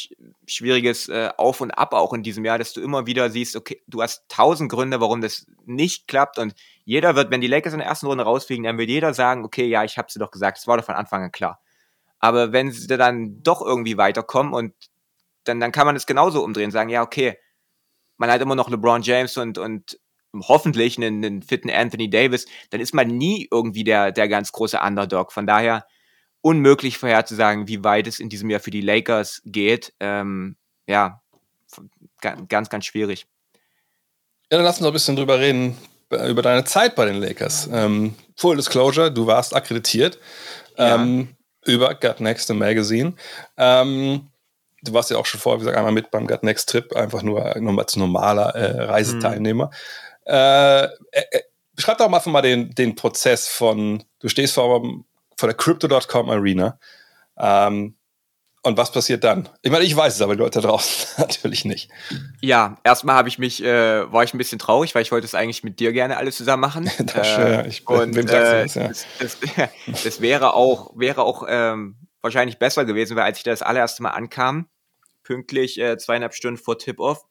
schwieriges äh, Auf und Ab auch in diesem Jahr, dass du immer wieder siehst, okay, du hast tausend Gründe, warum das nicht klappt und jeder wird, wenn die Lakers in der ersten Runde rausfliegen, dann wird jeder sagen, okay, ja, ich hab's dir doch gesagt, es war doch von Anfang an klar. Aber wenn sie dann doch irgendwie weiterkommen und dann, dann kann man es genauso umdrehen, sagen, ja, okay, man hat immer noch LeBron James und, und hoffentlich einen, einen fitten Anthony Davis, dann ist man nie irgendwie der, der ganz große Underdog. Von daher unmöglich vorherzusagen, wie weit es in diesem Jahr für die Lakers geht. Ähm, ja, ganz, ganz schwierig. Ja, dann lass uns noch ein bisschen drüber reden, äh, über deine Zeit bei den Lakers. Ähm, Full Disclosure, du warst akkreditiert. Ja. Ähm, über Gut Next im Magazine. Ähm, du warst ja auch schon vorher, wie gesagt, einmal mit beim Gut Next Trip, einfach nur, nur als normaler äh, Reiseteilnehmer. Mhm. Äh, äh, beschreib doch mal einfach mal den, den Prozess von, du stehst vor, vor der Crypto.com Arena. Ähm, und was passiert dann? Ich meine, ich weiß es, aber die Leute draußen natürlich nicht. Ja, erstmal habe ich mich, äh, war ich ein bisschen traurig, weil ich wollte es eigentlich mit dir gerne alles zusammen machen. das, äh, ich, und, wem sagst du das, ja. das, das, das wäre auch, wäre auch ähm, wahrscheinlich besser gewesen, weil als ich das allererste Mal ankam, pünktlich äh, zweieinhalb Stunden vor Tip-Off,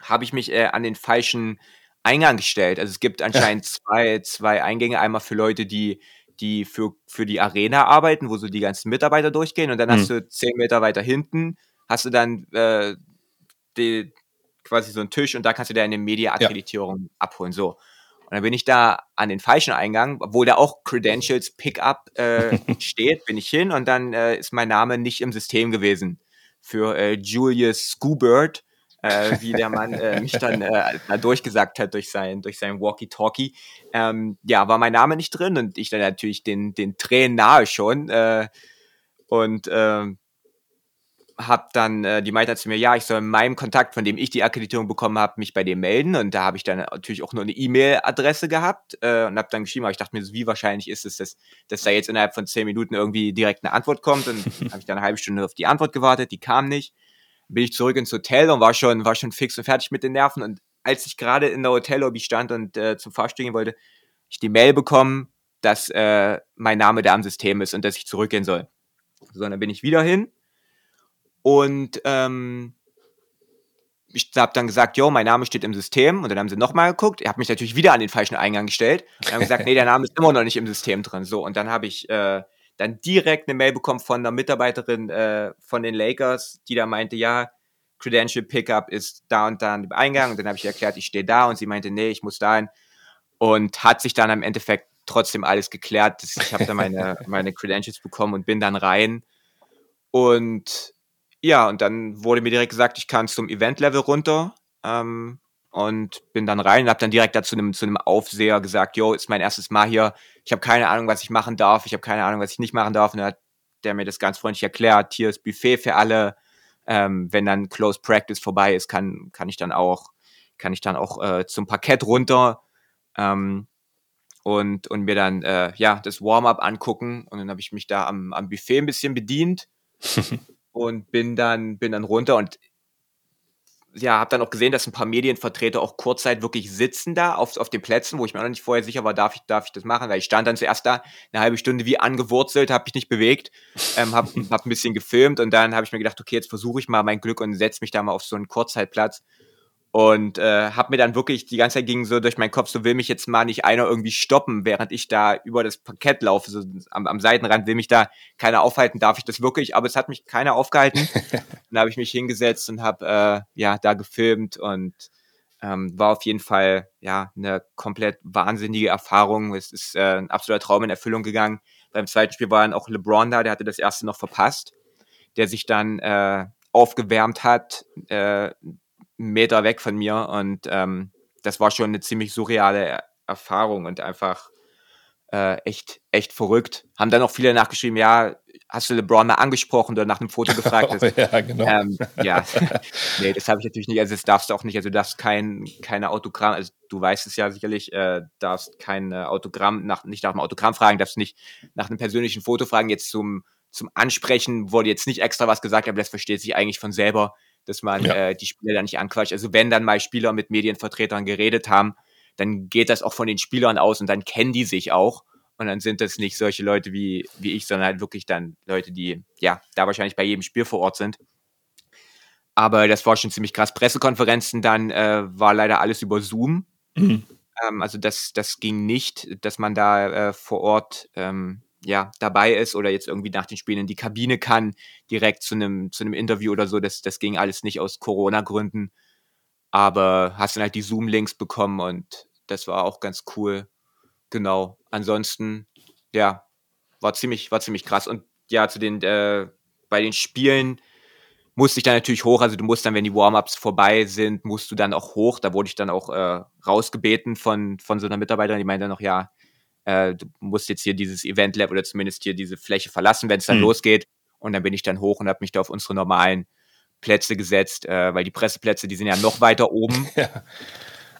habe ich mich äh, an den falschen Eingang gestellt. Also es gibt anscheinend zwei, zwei Eingänge, einmal für Leute, die die für, für die Arena arbeiten, wo so die ganzen Mitarbeiter durchgehen und dann mhm. hast du zehn Meter weiter hinten, hast du dann äh, die, quasi so einen Tisch und da kannst du deine Media-Akkreditierung ja. abholen. So. Und dann bin ich da an den falschen Eingang, obwohl da auch Credentials Pickup äh, steht, bin ich hin und dann äh, ist mein Name nicht im System gewesen für äh, Julius Scoobird äh, wie der Mann äh, mich dann äh, durchgesagt hat durch sein, durch sein Walkie-Talkie. Ähm, ja, war mein Name nicht drin und ich dann natürlich den, den Tränen nahe schon. Äh, und äh, hab dann, äh, die meinte zu mir, ja, ich soll in meinem Kontakt, von dem ich die Akkreditierung bekommen habe, mich bei dem melden. Und da habe ich dann natürlich auch nur eine E-Mail-Adresse gehabt äh, und habe dann geschrieben, aber ich dachte mir, wie wahrscheinlich ist es, dass, dass da jetzt innerhalb von zehn Minuten irgendwie direkt eine Antwort kommt. Und habe ich dann eine halbe Stunde auf die Antwort gewartet, die kam nicht bin ich zurück ins Hotel und war schon, war schon fix und fertig mit den Nerven. Und als ich gerade in der Hotellobby stand und äh, zum Fahrstuhl gehen wollte, ich die Mail bekommen, dass äh, mein Name da im System ist und dass ich zurückgehen soll. So, dann bin ich wieder hin und ähm, ich habe dann gesagt, jo, mein Name steht im System. Und dann haben sie nochmal geguckt. Ich habe mich natürlich wieder an den falschen Eingang gestellt. Und haben gesagt, nee, der Name ist immer noch nicht im System drin. So, und dann habe ich äh, dann direkt eine Mail bekommen von einer Mitarbeiterin äh, von den Lakers, die da meinte, ja, Credential Pickup ist da und da im Eingang. Und dann habe ich erklärt, ich stehe da und sie meinte, nee, ich muss da hin. Und hat sich dann im Endeffekt trotzdem alles geklärt. Ich habe dann meine, meine Credentials bekommen und bin dann rein. Und ja, und dann wurde mir direkt gesagt, ich kann zum Event-Level runter. Ähm, und bin dann rein und habe dann direkt dazu einem, zu einem Aufseher gesagt, yo, ist mein erstes Mal hier, ich habe keine Ahnung, was ich machen darf, ich habe keine Ahnung, was ich nicht machen darf. Und dann hat der mir das ganz freundlich erklärt, hier ist Buffet für alle, ähm, wenn dann Close Practice vorbei ist, kann, kann ich dann auch, kann ich dann auch äh, zum Parkett runter ähm, und, und mir dann äh, ja das Warm-up angucken. Und dann habe ich mich da am, am Buffet ein bisschen bedient und bin dann, bin dann runter und ja, habe dann auch gesehen, dass ein paar Medienvertreter auch kurzzeit wirklich sitzen da auf, auf den Plätzen, wo ich mir noch nicht vorher sicher war, darf ich, darf ich das machen, weil ich stand dann zuerst da eine halbe Stunde wie angewurzelt, habe mich nicht bewegt, ähm, habe hab ein bisschen gefilmt und dann habe ich mir gedacht, okay, jetzt versuche ich mal mein Glück und setze mich da mal auf so einen Kurzzeitplatz und äh, habe mir dann wirklich die ganze Zeit ging so durch meinen Kopf, so will mich jetzt mal nicht einer irgendwie stoppen, während ich da über das Parkett laufe, so am, am Seitenrand will mich da keiner aufhalten, darf ich das wirklich? Aber es hat mich keiner aufgehalten. dann habe ich mich hingesetzt und habe äh, ja da gefilmt und ähm, war auf jeden Fall ja eine komplett wahnsinnige Erfahrung. Es ist äh, ein absoluter Traum in Erfüllung gegangen. Beim zweiten Spiel war dann auch LeBron da, der hatte das erste noch verpasst, der sich dann äh, aufgewärmt hat, äh, Meter weg von mir und ähm, das war schon eine ziemlich surreale Erfahrung und einfach äh, echt, echt verrückt. Haben dann auch viele nachgeschrieben, ja, hast du LeBron mal angesprochen oder nach einem Foto gefragt? oh, ja, genau. Ähm, ja, nee, das habe ich natürlich nicht, also das darfst du auch nicht, also du darfst kein, keine Autogramm, also du weißt es ja sicherlich, äh, darfst kein Autogramm, nach, nicht nach einem Autogramm fragen, darfst nicht nach einem persönlichen Foto fragen, jetzt zum, zum Ansprechen wurde jetzt nicht extra was gesagt, aber das versteht sich eigentlich von selber dass man ja. äh, die Spieler da nicht anquatscht. Also wenn dann mal Spieler mit Medienvertretern geredet haben, dann geht das auch von den Spielern aus und dann kennen die sich auch. Und dann sind das nicht solche Leute wie, wie ich, sondern halt wirklich dann Leute, die ja da wahrscheinlich bei jedem Spiel vor Ort sind. Aber das war schon ziemlich krass. Pressekonferenzen dann äh, war leider alles über Zoom. Mhm. Ähm, also das, das ging nicht, dass man da äh, vor Ort ähm, ja, dabei ist oder jetzt irgendwie nach den Spielen in die Kabine kann, direkt zu einem, zu einem Interview oder so. Das, das ging alles nicht aus Corona-Gründen. Aber hast dann halt die Zoom-Links bekommen und das war auch ganz cool. Genau. Ansonsten, ja, war ziemlich, war ziemlich krass. Und ja, zu den, äh, bei den Spielen musste ich dann natürlich hoch. Also du musst dann, wenn die Warm-ups vorbei sind, musst du dann auch hoch. Da wurde ich dann auch äh, rausgebeten von, von so einer Mitarbeiterin, die meinte dann noch, ja, äh, du musst jetzt hier dieses Event Lab oder zumindest hier diese Fläche verlassen, wenn es dann mhm. losgeht. Und dann bin ich dann hoch und habe mich da auf unsere normalen Plätze gesetzt, äh, weil die Presseplätze, die sind ja noch weiter oben. ja.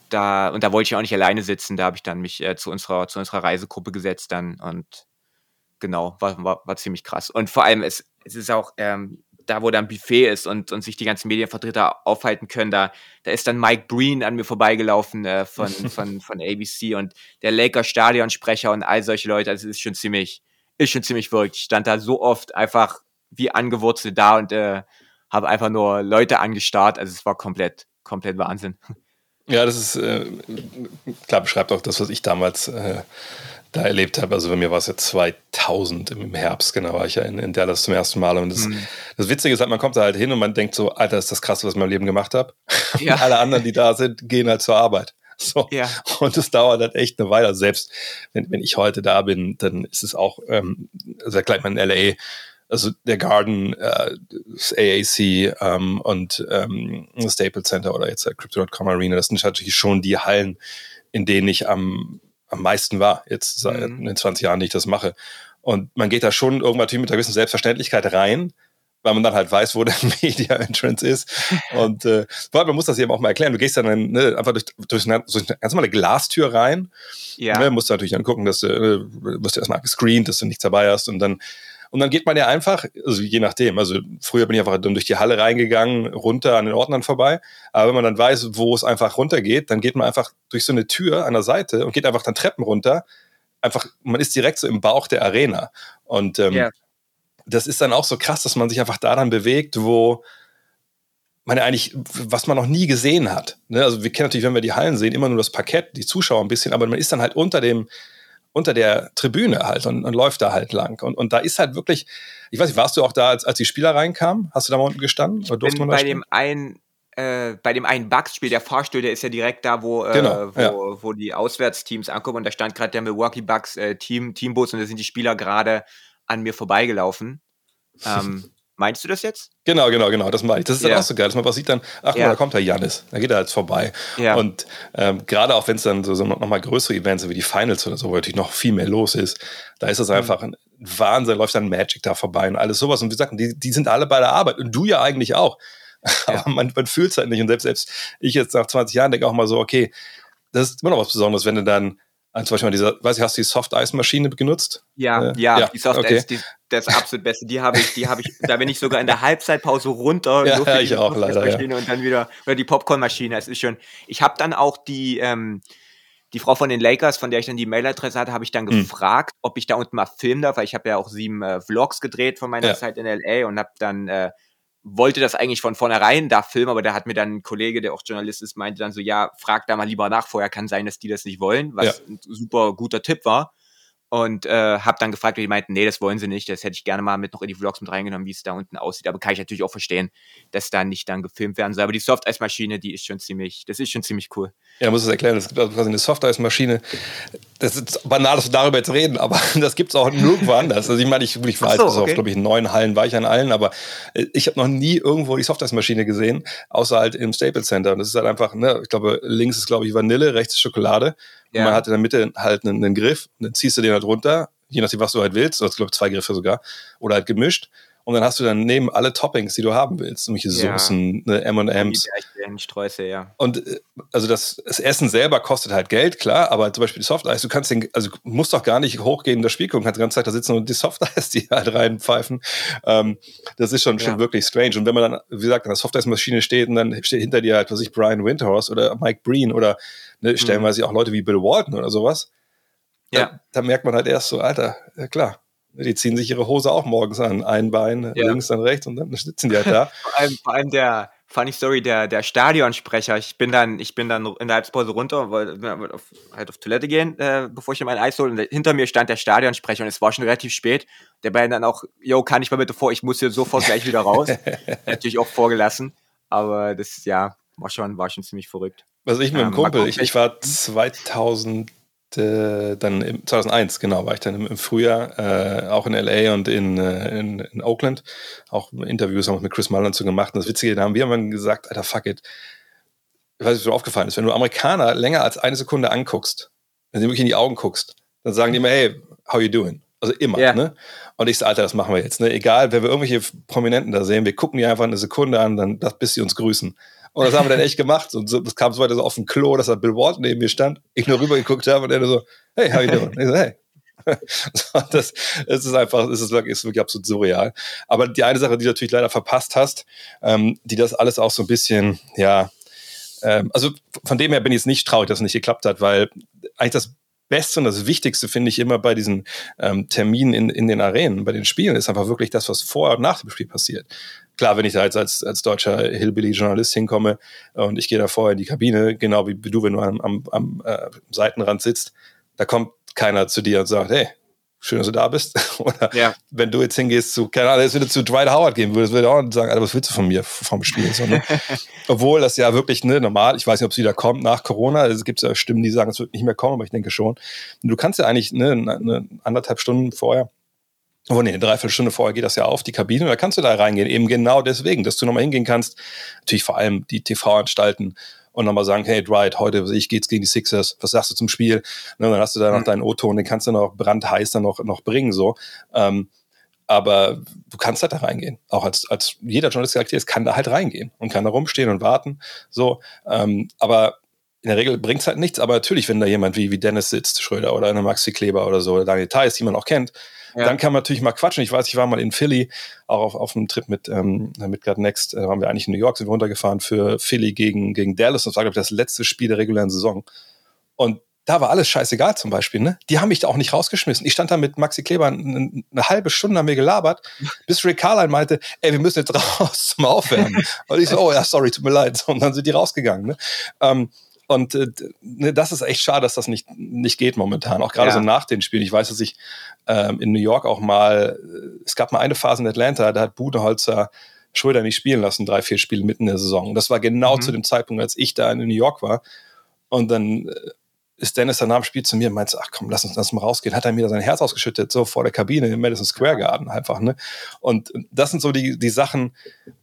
da, und da wollte ich auch nicht alleine sitzen, da habe ich dann mich äh, zu, unserer, zu unserer Reisegruppe gesetzt dann und genau, war, war, war ziemlich krass. Und vor allem, es, es ist auch, ähm, da wo dann Buffet ist und, und sich die ganzen Medienvertreter aufhalten können, da, da ist dann Mike Breen an mir vorbeigelaufen äh, von, von, von ABC und der Lakers Stadionsprecher und all solche Leute. Also es ist schon ziemlich, ist schon ziemlich verrückt. Ich stand da so oft einfach wie angewurzelt da und äh, habe einfach nur Leute angestarrt. Also es war komplett, komplett Wahnsinn. Ja, das ist äh, klar, beschreibt auch das, was ich damals äh, da erlebt habe. Also bei mir war es ja 2000 im Herbst, genau, war ich ja in, in Dallas zum ersten Mal. Und das, mhm. das Witzige ist halt, man kommt da halt hin und man denkt so, Alter, ist das krass, was ich in meinem Leben gemacht habe. Ja. alle anderen, die da sind, gehen halt zur Arbeit. So. Ja. Und es dauert halt echt eine Weile. Also selbst wenn, wenn ich heute da bin, dann ist es auch, ähm, also gleich mal in LA, also der Garden, äh, das AAC ähm, und ähm, das Staples Center oder jetzt der Crypto.com Arena, das sind natürlich schon die Hallen, in denen ich am am meisten war, jetzt seit mhm. in den 20 Jahren, die ich das mache. Und man geht da schon irgendwann mit einer gewissen Selbstverständlichkeit rein, weil man dann halt weiß, wo der Media Entrance ist. Und äh, man muss das eben auch mal erklären. Du gehst dann ne, einfach durch, durch, eine, durch eine ganz normale Glastür rein. Ja. Ne, musst du natürlich dann gucken, dass du, äh, wirst du erstmal gescreent, dass du nichts dabei hast. Und dann und dann geht man ja einfach, also je nachdem, also früher bin ich einfach dann durch die Halle reingegangen, runter an den Ordnern vorbei. Aber wenn man dann weiß, wo es einfach runtergeht, dann geht man einfach durch so eine Tür an der Seite und geht einfach dann Treppen runter. Einfach, man ist direkt so im Bauch der Arena. Und ähm, yeah. das ist dann auch so krass, dass man sich einfach daran bewegt, wo man ja eigentlich, was man noch nie gesehen hat. Ne? Also wir kennen natürlich, wenn wir die Hallen sehen, immer nur das Parkett, die Zuschauer ein bisschen, aber man ist dann halt unter dem, unter der Tribüne halt und, und läuft da halt lang. Und, und da ist halt wirklich, ich weiß nicht, warst du auch da, als, als die Spieler reinkamen? Hast du da mal unten gestanden? Ich bin bei dem einen äh, bei dem einen Bucks-Spiel, der Fahrstuhl, der ist ja direkt da, wo, äh, genau, wo, ja. wo, die Auswärtsteams ankommen. Und da stand gerade der Milwaukee Bucks äh, Team, Teambus und da sind die Spieler gerade an mir vorbeigelaufen. Ähm, Meinst du das jetzt? Genau, genau, genau, das meine ich. Das ist ja. dann auch so geil, dass man was sieht dann, ach ja. da kommt der Janis, da geht er jetzt vorbei. Ja. Und ähm, gerade auch wenn es dann so, so nochmal größere Events wie die Finals oder so, wo natürlich noch viel mehr los ist, da ist das mhm. einfach ein Wahnsinn, läuft dann Magic da vorbei und alles sowas. Und wie gesagt, die, die sind alle bei der Arbeit und du ja eigentlich auch. Aber man, man fühlt es halt nicht. Und selbst, selbst ich jetzt nach 20 Jahren denke auch mal so, okay, das ist immer noch was Besonderes, wenn du dann zum Beispiel mal diese, weiß ich, hast du die Soft Ice Maschine genutzt? Ja, äh, ja, ja, die Soft okay. Das absolut Beste. Die habe ich, die habe ich, da bin ich sogar in der Halbzeitpause runter. Ja, ja ich auch leider. Ja. Und dann wieder, oder die Popcornmaschine. Es ist schon, ich habe dann auch die, ähm, die Frau von den Lakers, von der ich dann die Mailadresse hatte, habe ich dann mhm. gefragt, ob ich da unten mal filmen darf, weil ich habe ja auch sieben äh, Vlogs gedreht von meiner ja. Zeit in LA und habe dann äh, wollte das eigentlich von vornherein da filmen, aber da hat mir dann ein Kollege, der auch Journalist ist, meinte dann so, ja, frag da mal lieber nach, vorher kann sein, dass die das nicht wollen, was ja. ein super guter Tipp war und äh, habe dann gefragt, und die meinten, nee, das wollen sie nicht. Das hätte ich gerne mal mit noch in die Vlogs mit reingenommen, wie es da unten aussieht. Aber kann ich natürlich auch verstehen, dass da nicht dann gefilmt werden soll. Aber die Soft-Eis-Maschine, die ist schon ziemlich, das ist schon ziemlich cool. Ja, muss es erklären. Es gibt also quasi eine Soft-Eis-Maschine. Das ist banal, dass wir darüber jetzt reden, aber das gibt es auch nirgendwo anders. Also ich meine, ich, ich weiß, so, okay. auf, glaube ich, in neun Hallen war ich an allen, aber äh, ich habe noch nie irgendwo die Soft-Eis-Maschine gesehen, außer halt im Staples Center. Und das ist halt einfach, ne, ich glaube, links ist, glaube ich, Vanille, rechts ist Schokolade. Ja. Man hat in der Mitte halt einen, einen Griff, dann ziehst du den halt runter, je nachdem, was du halt willst, oder glaube ich zwei Griffe sogar, oder halt gemischt. Und dann hast du dann neben alle Toppings, die du haben willst, nämlich ja. Soßen, ne, M&M's. Sträuße, ja. Und äh, also das, das, Essen selber kostet halt Geld, klar, aber zum Beispiel die Soft Ice, du kannst den, also musst doch gar nicht hochgehen in das Spiel gucken, kannst die ganze Zeit da sitzen und die Soft Ice, die halt reinpfeifen. Ähm, das ist schon, ja. schon wirklich strange. Und wenn man dann, wie gesagt, an der Soft Ice Maschine steht und dann steht hinter dir halt, was ich, Brian Windhorst oder Mike Breen oder ne, stellenweise mhm. auch Leute wie Bill Walton oder sowas, ja. Da, da, merkt man halt erst so, Alter, ja klar, die ziehen sich ihre Hose auch morgens an. Ein Bein ja. links, dann rechts und dann sitzen die halt da. vor, allem, vor allem der, funny Story, der, der Stadionsprecher, ich bin dann, ich bin dann in der Halbpause runter und wollte auf, halt auf Toilette gehen, äh, bevor ich mir mein Eis hole. Und hinter mir stand der Stadionsprecher und es war schon relativ spät. Der bei dann auch, yo, kann ich mal bitte vor, ich muss hier sofort gleich wieder raus. Natürlich auch vorgelassen. Aber das, ja, war schon, war schon ziemlich verrückt. Also ich mit dem ähm, Kumpel, ich, ich war 2000 äh, dann im 2001, genau, war ich dann im, Frühjahr äh, auch in LA und in, äh, in, in Oakland. Auch Interviews haben wir mit Chris Mullen zu gemacht. Und das Witzige, da haben wir immer gesagt, Alter, fuck it. Ich weiß nicht, was dir aufgefallen ist. Wenn du Amerikaner länger als eine Sekunde anguckst, wenn du wirklich in die Augen guckst, dann sagen die immer, hey, how you doing? Also immer, yeah. ne? Und ich sage, Alter, das machen wir jetzt, ne? Egal, wenn wir irgendwelche Prominenten da sehen, wir gucken die einfach eine Sekunde an, dann das, bis sie uns grüßen. Und das haben wir dann echt gemacht. Und so, das kam so weiter so auf dem Klo, dass da Bill Walton neben mir stand. Ich nur rüber geguckt habe und er so, hey, how you doing? Ich so, hey. das, es ist einfach, es ist wirklich, ist wirklich absolut surreal. Aber die eine Sache, die du natürlich leider verpasst hast, ähm, die das alles auch so ein bisschen, ja, ähm, also von dem her bin ich jetzt nicht traurig, dass es nicht geklappt hat, weil eigentlich das Beste und das Wichtigste finde ich immer bei diesen ähm, Terminen in, in den Arenen, bei den Spielen, ist einfach wirklich das, was vor und nach dem Spiel passiert. Klar, wenn ich da jetzt als, als deutscher Hillbilly-Journalist hinkomme und ich gehe da vorher in die Kabine, genau wie, du, wenn du am, am, am äh, Seitenrand sitzt, da kommt keiner zu dir und sagt, hey, schön, dass du da bist. Oder ja. wenn du jetzt hingehst zu, keine Ahnung, jetzt wieder zu Dwight Howard gehen würdest, würde auch sagen, Alter, was willst du von mir vom Spiel? So, ne? Obwohl das ja wirklich ne, normal, ich weiß nicht, ob es wieder kommt nach Corona. Es gibt ja Stimmen, die sagen, es wird nicht mehr kommen, aber ich denke schon. Und du kannst ja eigentlich ne, eine anderthalb Stunden vorher Oh nee, eine Dreiviertelstunde vorher geht das ja auf, die Kabine, da kannst du da reingehen, eben genau deswegen, dass du nochmal hingehen kannst. Natürlich vor allem die TV-Anstalten und nochmal sagen, hey Dwight, heute ich geht's gegen die Sixers, was sagst du zum Spiel? Ne, dann hast du da noch mhm. deinen O-Ton, den kannst du noch brandheiß dann noch, noch bringen, so. Ähm, aber du kannst halt da reingehen. Auch als, als jeder Journalist ist, kann da halt reingehen und kann da rumstehen und warten. So, ähm, aber in der Regel bringt es halt nichts, aber natürlich, wenn da jemand wie, wie Dennis sitzt, Schröder oder eine Maxi Kleber oder so, oder Daniel Theiss, die man auch kennt, ja. Dann kann man natürlich mal quatschen. Ich weiß, ich war mal in Philly, auch auf, auf einem Trip mit, ähm, mit God Next, da waren wir eigentlich in New York, sind wir runtergefahren für Philly gegen, gegen Dallas. Das war, glaube ich, das letzte Spiel der regulären Saison. Und da war alles scheißegal zum Beispiel. Ne? Die haben mich da auch nicht rausgeschmissen. Ich stand da mit Maxi Kleber eine, eine halbe Stunde an mir gelabert, bis Rick Carline meinte, ey, wir müssen jetzt raus zum Aufwärmen. Und ich so, oh ja, sorry, tut mir leid. Und dann sind die rausgegangen. Ne? Ähm, und äh, ne, das ist echt schade, dass das nicht, nicht geht momentan. Auch gerade ja. so nach den Spielen. Ich weiß, dass ich ähm, in New York auch mal, äh, es gab mal eine Phase in Atlanta, da hat Budenholzer Schröder nicht spielen lassen, drei, vier Spiele mitten in der Saison. Und das war genau mhm. zu dem Zeitpunkt, als ich da in New York war. Und dann äh, ist Dennis dann nach dem Spiel zu mir und meinte, ach komm, lass uns, lass mal rausgehen. Hat er mir da sein Herz ausgeschüttet, so vor der Kabine im Madison Square Garden einfach, ne? Und das sind so die, die Sachen,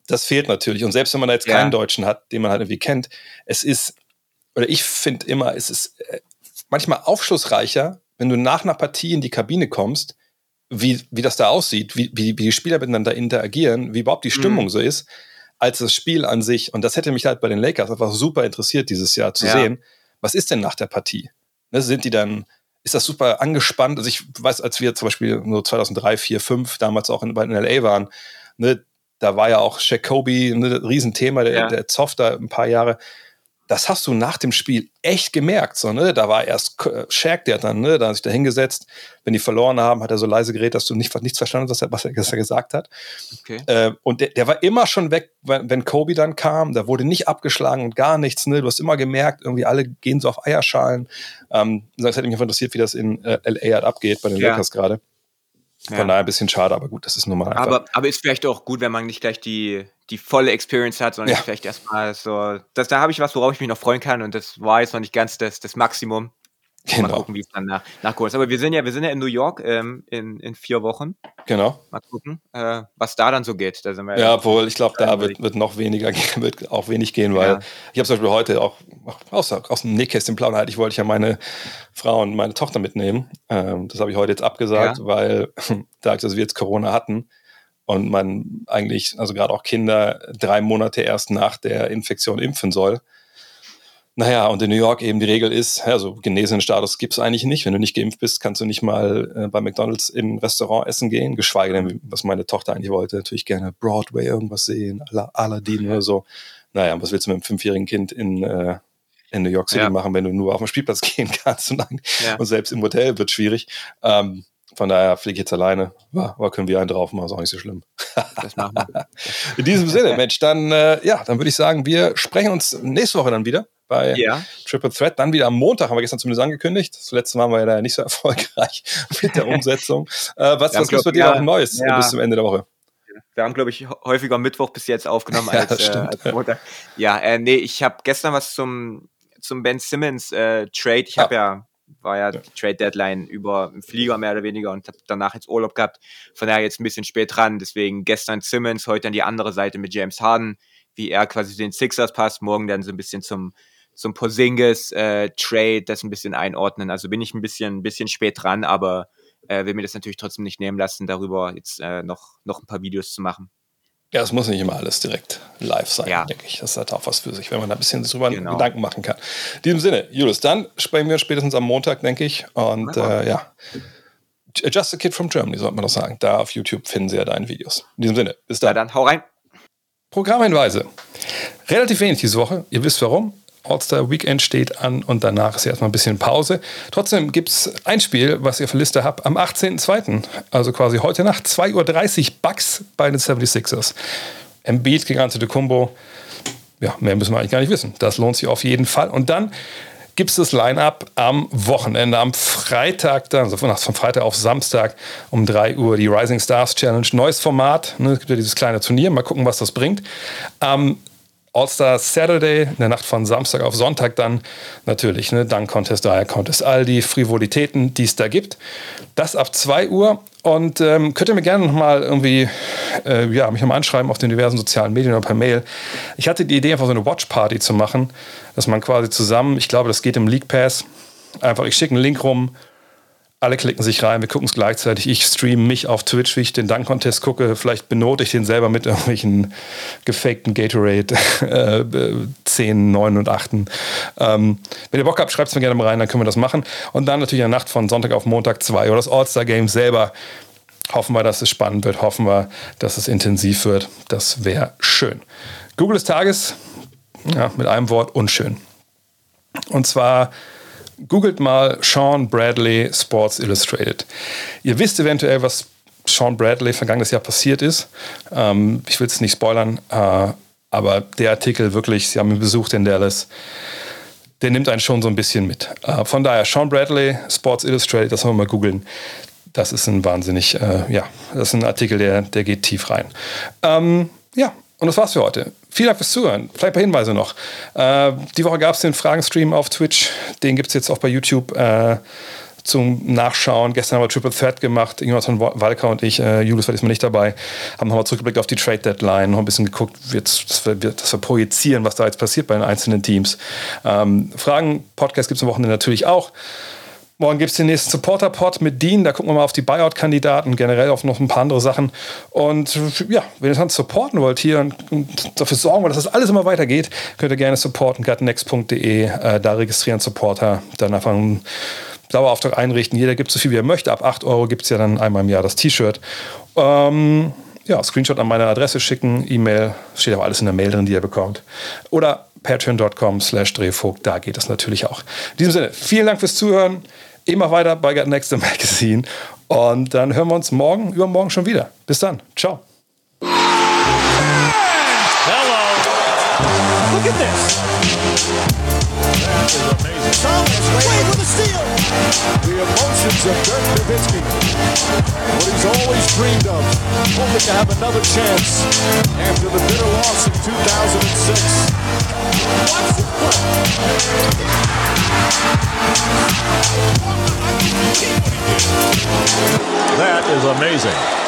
das fehlt natürlich. Und selbst wenn man da jetzt ja. keinen Deutschen hat, den man halt irgendwie kennt, es ist, oder ich finde immer, es ist äh, manchmal aufschlussreicher, wenn du nach einer Partie in die Kabine kommst, wie, wie das da aussieht, wie, wie, wie die Spieler miteinander interagieren, wie überhaupt die Stimmung mhm. so ist, als das Spiel an sich. Und das hätte mich halt bei den Lakers einfach super interessiert, dieses Jahr zu ja. sehen. Was ist denn nach der Partie? Ne, sind die dann, ist das super angespannt? Also ich weiß, als wir zum Beispiel nur 2003, 4, 5 damals auch in, in LA waren, ne, da war ja auch Shaq Kobe ein ne, Riesenthema, der, ja. der Zoff da ein paar Jahre das hast du nach dem Spiel echt gemerkt. So, ne? Da war erst äh, Shaq, der hat dann, ne, da hat sich da hingesetzt. Wenn die verloren haben, hat er so leise geredet, dass du nicht, nichts verstanden hast, was er, was er gesagt hat. Okay. Äh, und der, der, war immer schon weg, wenn, Kobe dann kam. Da wurde nicht abgeschlagen und gar nichts. Ne? Du hast immer gemerkt, irgendwie alle gehen so auf Eierschalen. Ähm, das hätte mich einfach interessiert, wie das in äh, LA halt abgeht bei den ja. Lakers gerade. Von ja. daher ein bisschen schade, aber gut, das ist normal. Aber, aber ist vielleicht auch gut, wenn man nicht gleich die, die volle Experience hat, sondern ja. vielleicht erstmal so. Das, da habe ich was, worauf ich mich noch freuen kann und das war jetzt noch nicht ganz das, das Maximum. Genau. Mal gucken, wie es dann nach, nachgeholt ist. Aber wir sind ja, wir sind ja in New York ähm, in, in vier Wochen. Genau. Mal gucken, äh, was da dann so geht. Da sind wir ja, obwohl ich glaube, da wird, wird noch weniger, wird auch wenig gehen, weil ja. ich habe zum Beispiel heute auch aus, aus dem Nähkästchen plaudern halt, ich wollte ja meine Frau und meine Tochter mitnehmen. Ähm, das habe ich heute jetzt abgesagt, ja. weil da, als wir jetzt Corona hatten, und man eigentlich, also gerade auch Kinder, drei Monate erst nach der Infektion impfen soll. Naja, und in New York eben die Regel ist, also genesenen Status gibt es eigentlich nicht. Wenn du nicht geimpft bist, kannst du nicht mal äh, bei McDonalds im Restaurant essen gehen, geschweige denn, was meine Tochter eigentlich wollte, natürlich gerne Broadway irgendwas sehen, Aladdin oder so. Naja, was willst du mit einem fünfjährigen Kind in, äh, in New York City ja. machen, wenn du nur auf den Spielplatz gehen kannst und, ja. und selbst im Hotel wird schwierig. Ähm, von daher fliege ich jetzt alleine. Aber können wir einen drauf machen, ist auch nicht so schlimm. Das machen wir. In diesem Sinne, Mensch, dann, äh, ja, dann würde ich sagen, wir sprechen uns nächste Woche dann wieder bei ja. Triple Threat. Dann wieder am Montag, haben wir gestern zumindest angekündigt. Zuletzt waren wir ja nicht so erfolgreich mit der Umsetzung. äh, was was gibt es bei dir ja, noch Neues ja. bis zum Ende der Woche? Wir haben, glaube ich, häufiger Mittwoch bis jetzt aufgenommen als, äh, als Montag. Ja, äh, nee, ich habe gestern was zum, zum Ben Simmons äh, Trade. Ich habe ja war ja, die Trade Deadline über einen Flieger mehr oder weniger und habe danach jetzt Urlaub gehabt. Von daher jetzt ein bisschen spät dran. Deswegen gestern Simmons, heute an die andere Seite mit James Harden, wie er quasi den Sixers passt. Morgen dann so ein bisschen zum, zum Porzingis äh, Trade, das ein bisschen einordnen. Also bin ich ein bisschen, ein bisschen spät dran, aber äh, will mir das natürlich trotzdem nicht nehmen lassen, darüber jetzt äh, noch, noch ein paar Videos zu machen. Ja, es muss nicht immer alles direkt live sein, Ja. denke ich. Das hat auch was für sich, wenn man da ein bisschen drüber Genau. Gedanken machen kann. In diesem Sinne, Julius, dann sprechen wir spätestens am Montag, denke ich. Und äh, ja, Just a Kid from Germany, sollte man doch sagen. Da auf YouTube finden Sie ja deine Videos. In diesem Sinne, bis Ja, dann. dann hau rein. Programmhinweise. Relativ wenig diese Woche. Ihr wisst warum. All-Star Weekend steht an und danach ist erstmal ein bisschen Pause. Trotzdem gibt es ein Spiel, was ihr der Liste habt, am 18.02., also quasi heute Nacht, 2.30 Uhr Bucks bei den 76ers. Embiid gegen Antetokounmpo. Ja, mehr müssen wir eigentlich gar nicht wissen. Das lohnt sich auf jeden Fall. Und dann gibt es das Line-Up am Wochenende, am Freitag, dann, also von von Freitag auf Samstag um 3 Uhr, die Rising Stars Challenge. Neues Format, ne? es gibt ja dieses kleine Turnier, mal gucken, was das bringt. Am All-Star Saturday, in der Nacht von Samstag auf Sonntag dann natürlich, ne, Dunk Contest, Dreier Contest, all die Frivolitäten, die es da gibt. Das ab 2 Uhr und ähm, könnt ihr mir gerne nochmal irgendwie, äh, ja, mich nochmal anschreiben auf den diversen sozialen Medien oder per Mail. Ich hatte die Idee, einfach so eine Watch Party zu machen, dass man quasi zusammen, ich glaube, das geht im League Pass, einfach, ich schicke einen Link rum, alle klicken sich rein, wir gucken es gleichzeitig. Ich streame mich auf Twitch, wie ich den Dunk-Contest gucke. Vielleicht benote ich den selber mit irgendwelchen gefakten Gatorade äh, 10, 9 und 8. Ähm, wenn ihr Bock habt, schreibt es mir gerne mal rein, dann können wir das machen. Und dann natürlich in der Nacht von Sonntag auf Montag 2 oder das All-Star-Game selber. Hoffen wir, dass es spannend wird. Hoffen wir, dass es intensiv wird. Das wäre schön. Google des Tages, ja, mit einem Wort, unschön. Und zwar googelt mal Sean Bradley Sports Illustrated. Ihr wisst eventuell, was Sean Bradley vergangenes Jahr passiert ist. Ähm, ich will es nicht spoilern, äh, aber der Artikel wirklich, Sie haben ihn besucht in Dallas, der nimmt einen schon so ein bisschen mit. Äh, von daher, Sean Bradley Sports Illustrated, das wollen wir mal googeln. Das ist ein wahnsinnig, äh, ja, das ist ein Artikel, der, der geht tief rein. Ähm, ja, und das war's für heute. Vielen Dank fürs Zuhören. Vielleicht ein paar Hinweise noch. Äh, die Woche gab es den Fragenstream auf Twitch. Den gibt es jetzt auch bei YouTube äh, zum Nachschauen. Gestern haben wir Triple Threat gemacht. Jonathan Walker und ich, äh, Julius war diesmal nicht dabei, haben nochmal zurückgeblickt auf die Trade Deadline, noch ein bisschen geguckt, wird's, dass, wir, dass wir projizieren, was da jetzt passiert bei den einzelnen Teams. Ähm, Fragen, Podcast gibt es am Wochenende natürlich auch. Morgen gibt es den nächsten Supporter-Pod mit Dean. Da gucken wir mal auf die Buyout-Kandidaten, generell auf noch ein paar andere Sachen. Und ja, wenn ihr das supporten wollt hier und, und dafür sorgen wollt, dass das alles immer weitergeht, könnt ihr gerne supporten, gutnext.de, äh, da registrieren Supporter, dann einfach einen Dauerauftrag einrichten. Jeder gibt so viel, wie er möchte. Ab 8 Euro gibt es ja dann einmal im Jahr das T-Shirt. Ähm, ja, Screenshot an meine Adresse schicken, E-Mail, steht auch alles in der Mail drin, die ihr bekommt. Oder patreon.com slash drehvogt, da geht das natürlich auch. In diesem Sinne, vielen Dank fürs Zuhören. Immer weiter bei Got Next Magazine. Und dann hören wir uns morgen, übermorgen schon wieder. Bis dann. Ciao. Hello. Look at this. That is amazing. Wade with a steal. The emotions of Dirk Nowitzki. What he's always dreamed of. Hoping to have another chance after the bitter loss in 2006. That is amazing.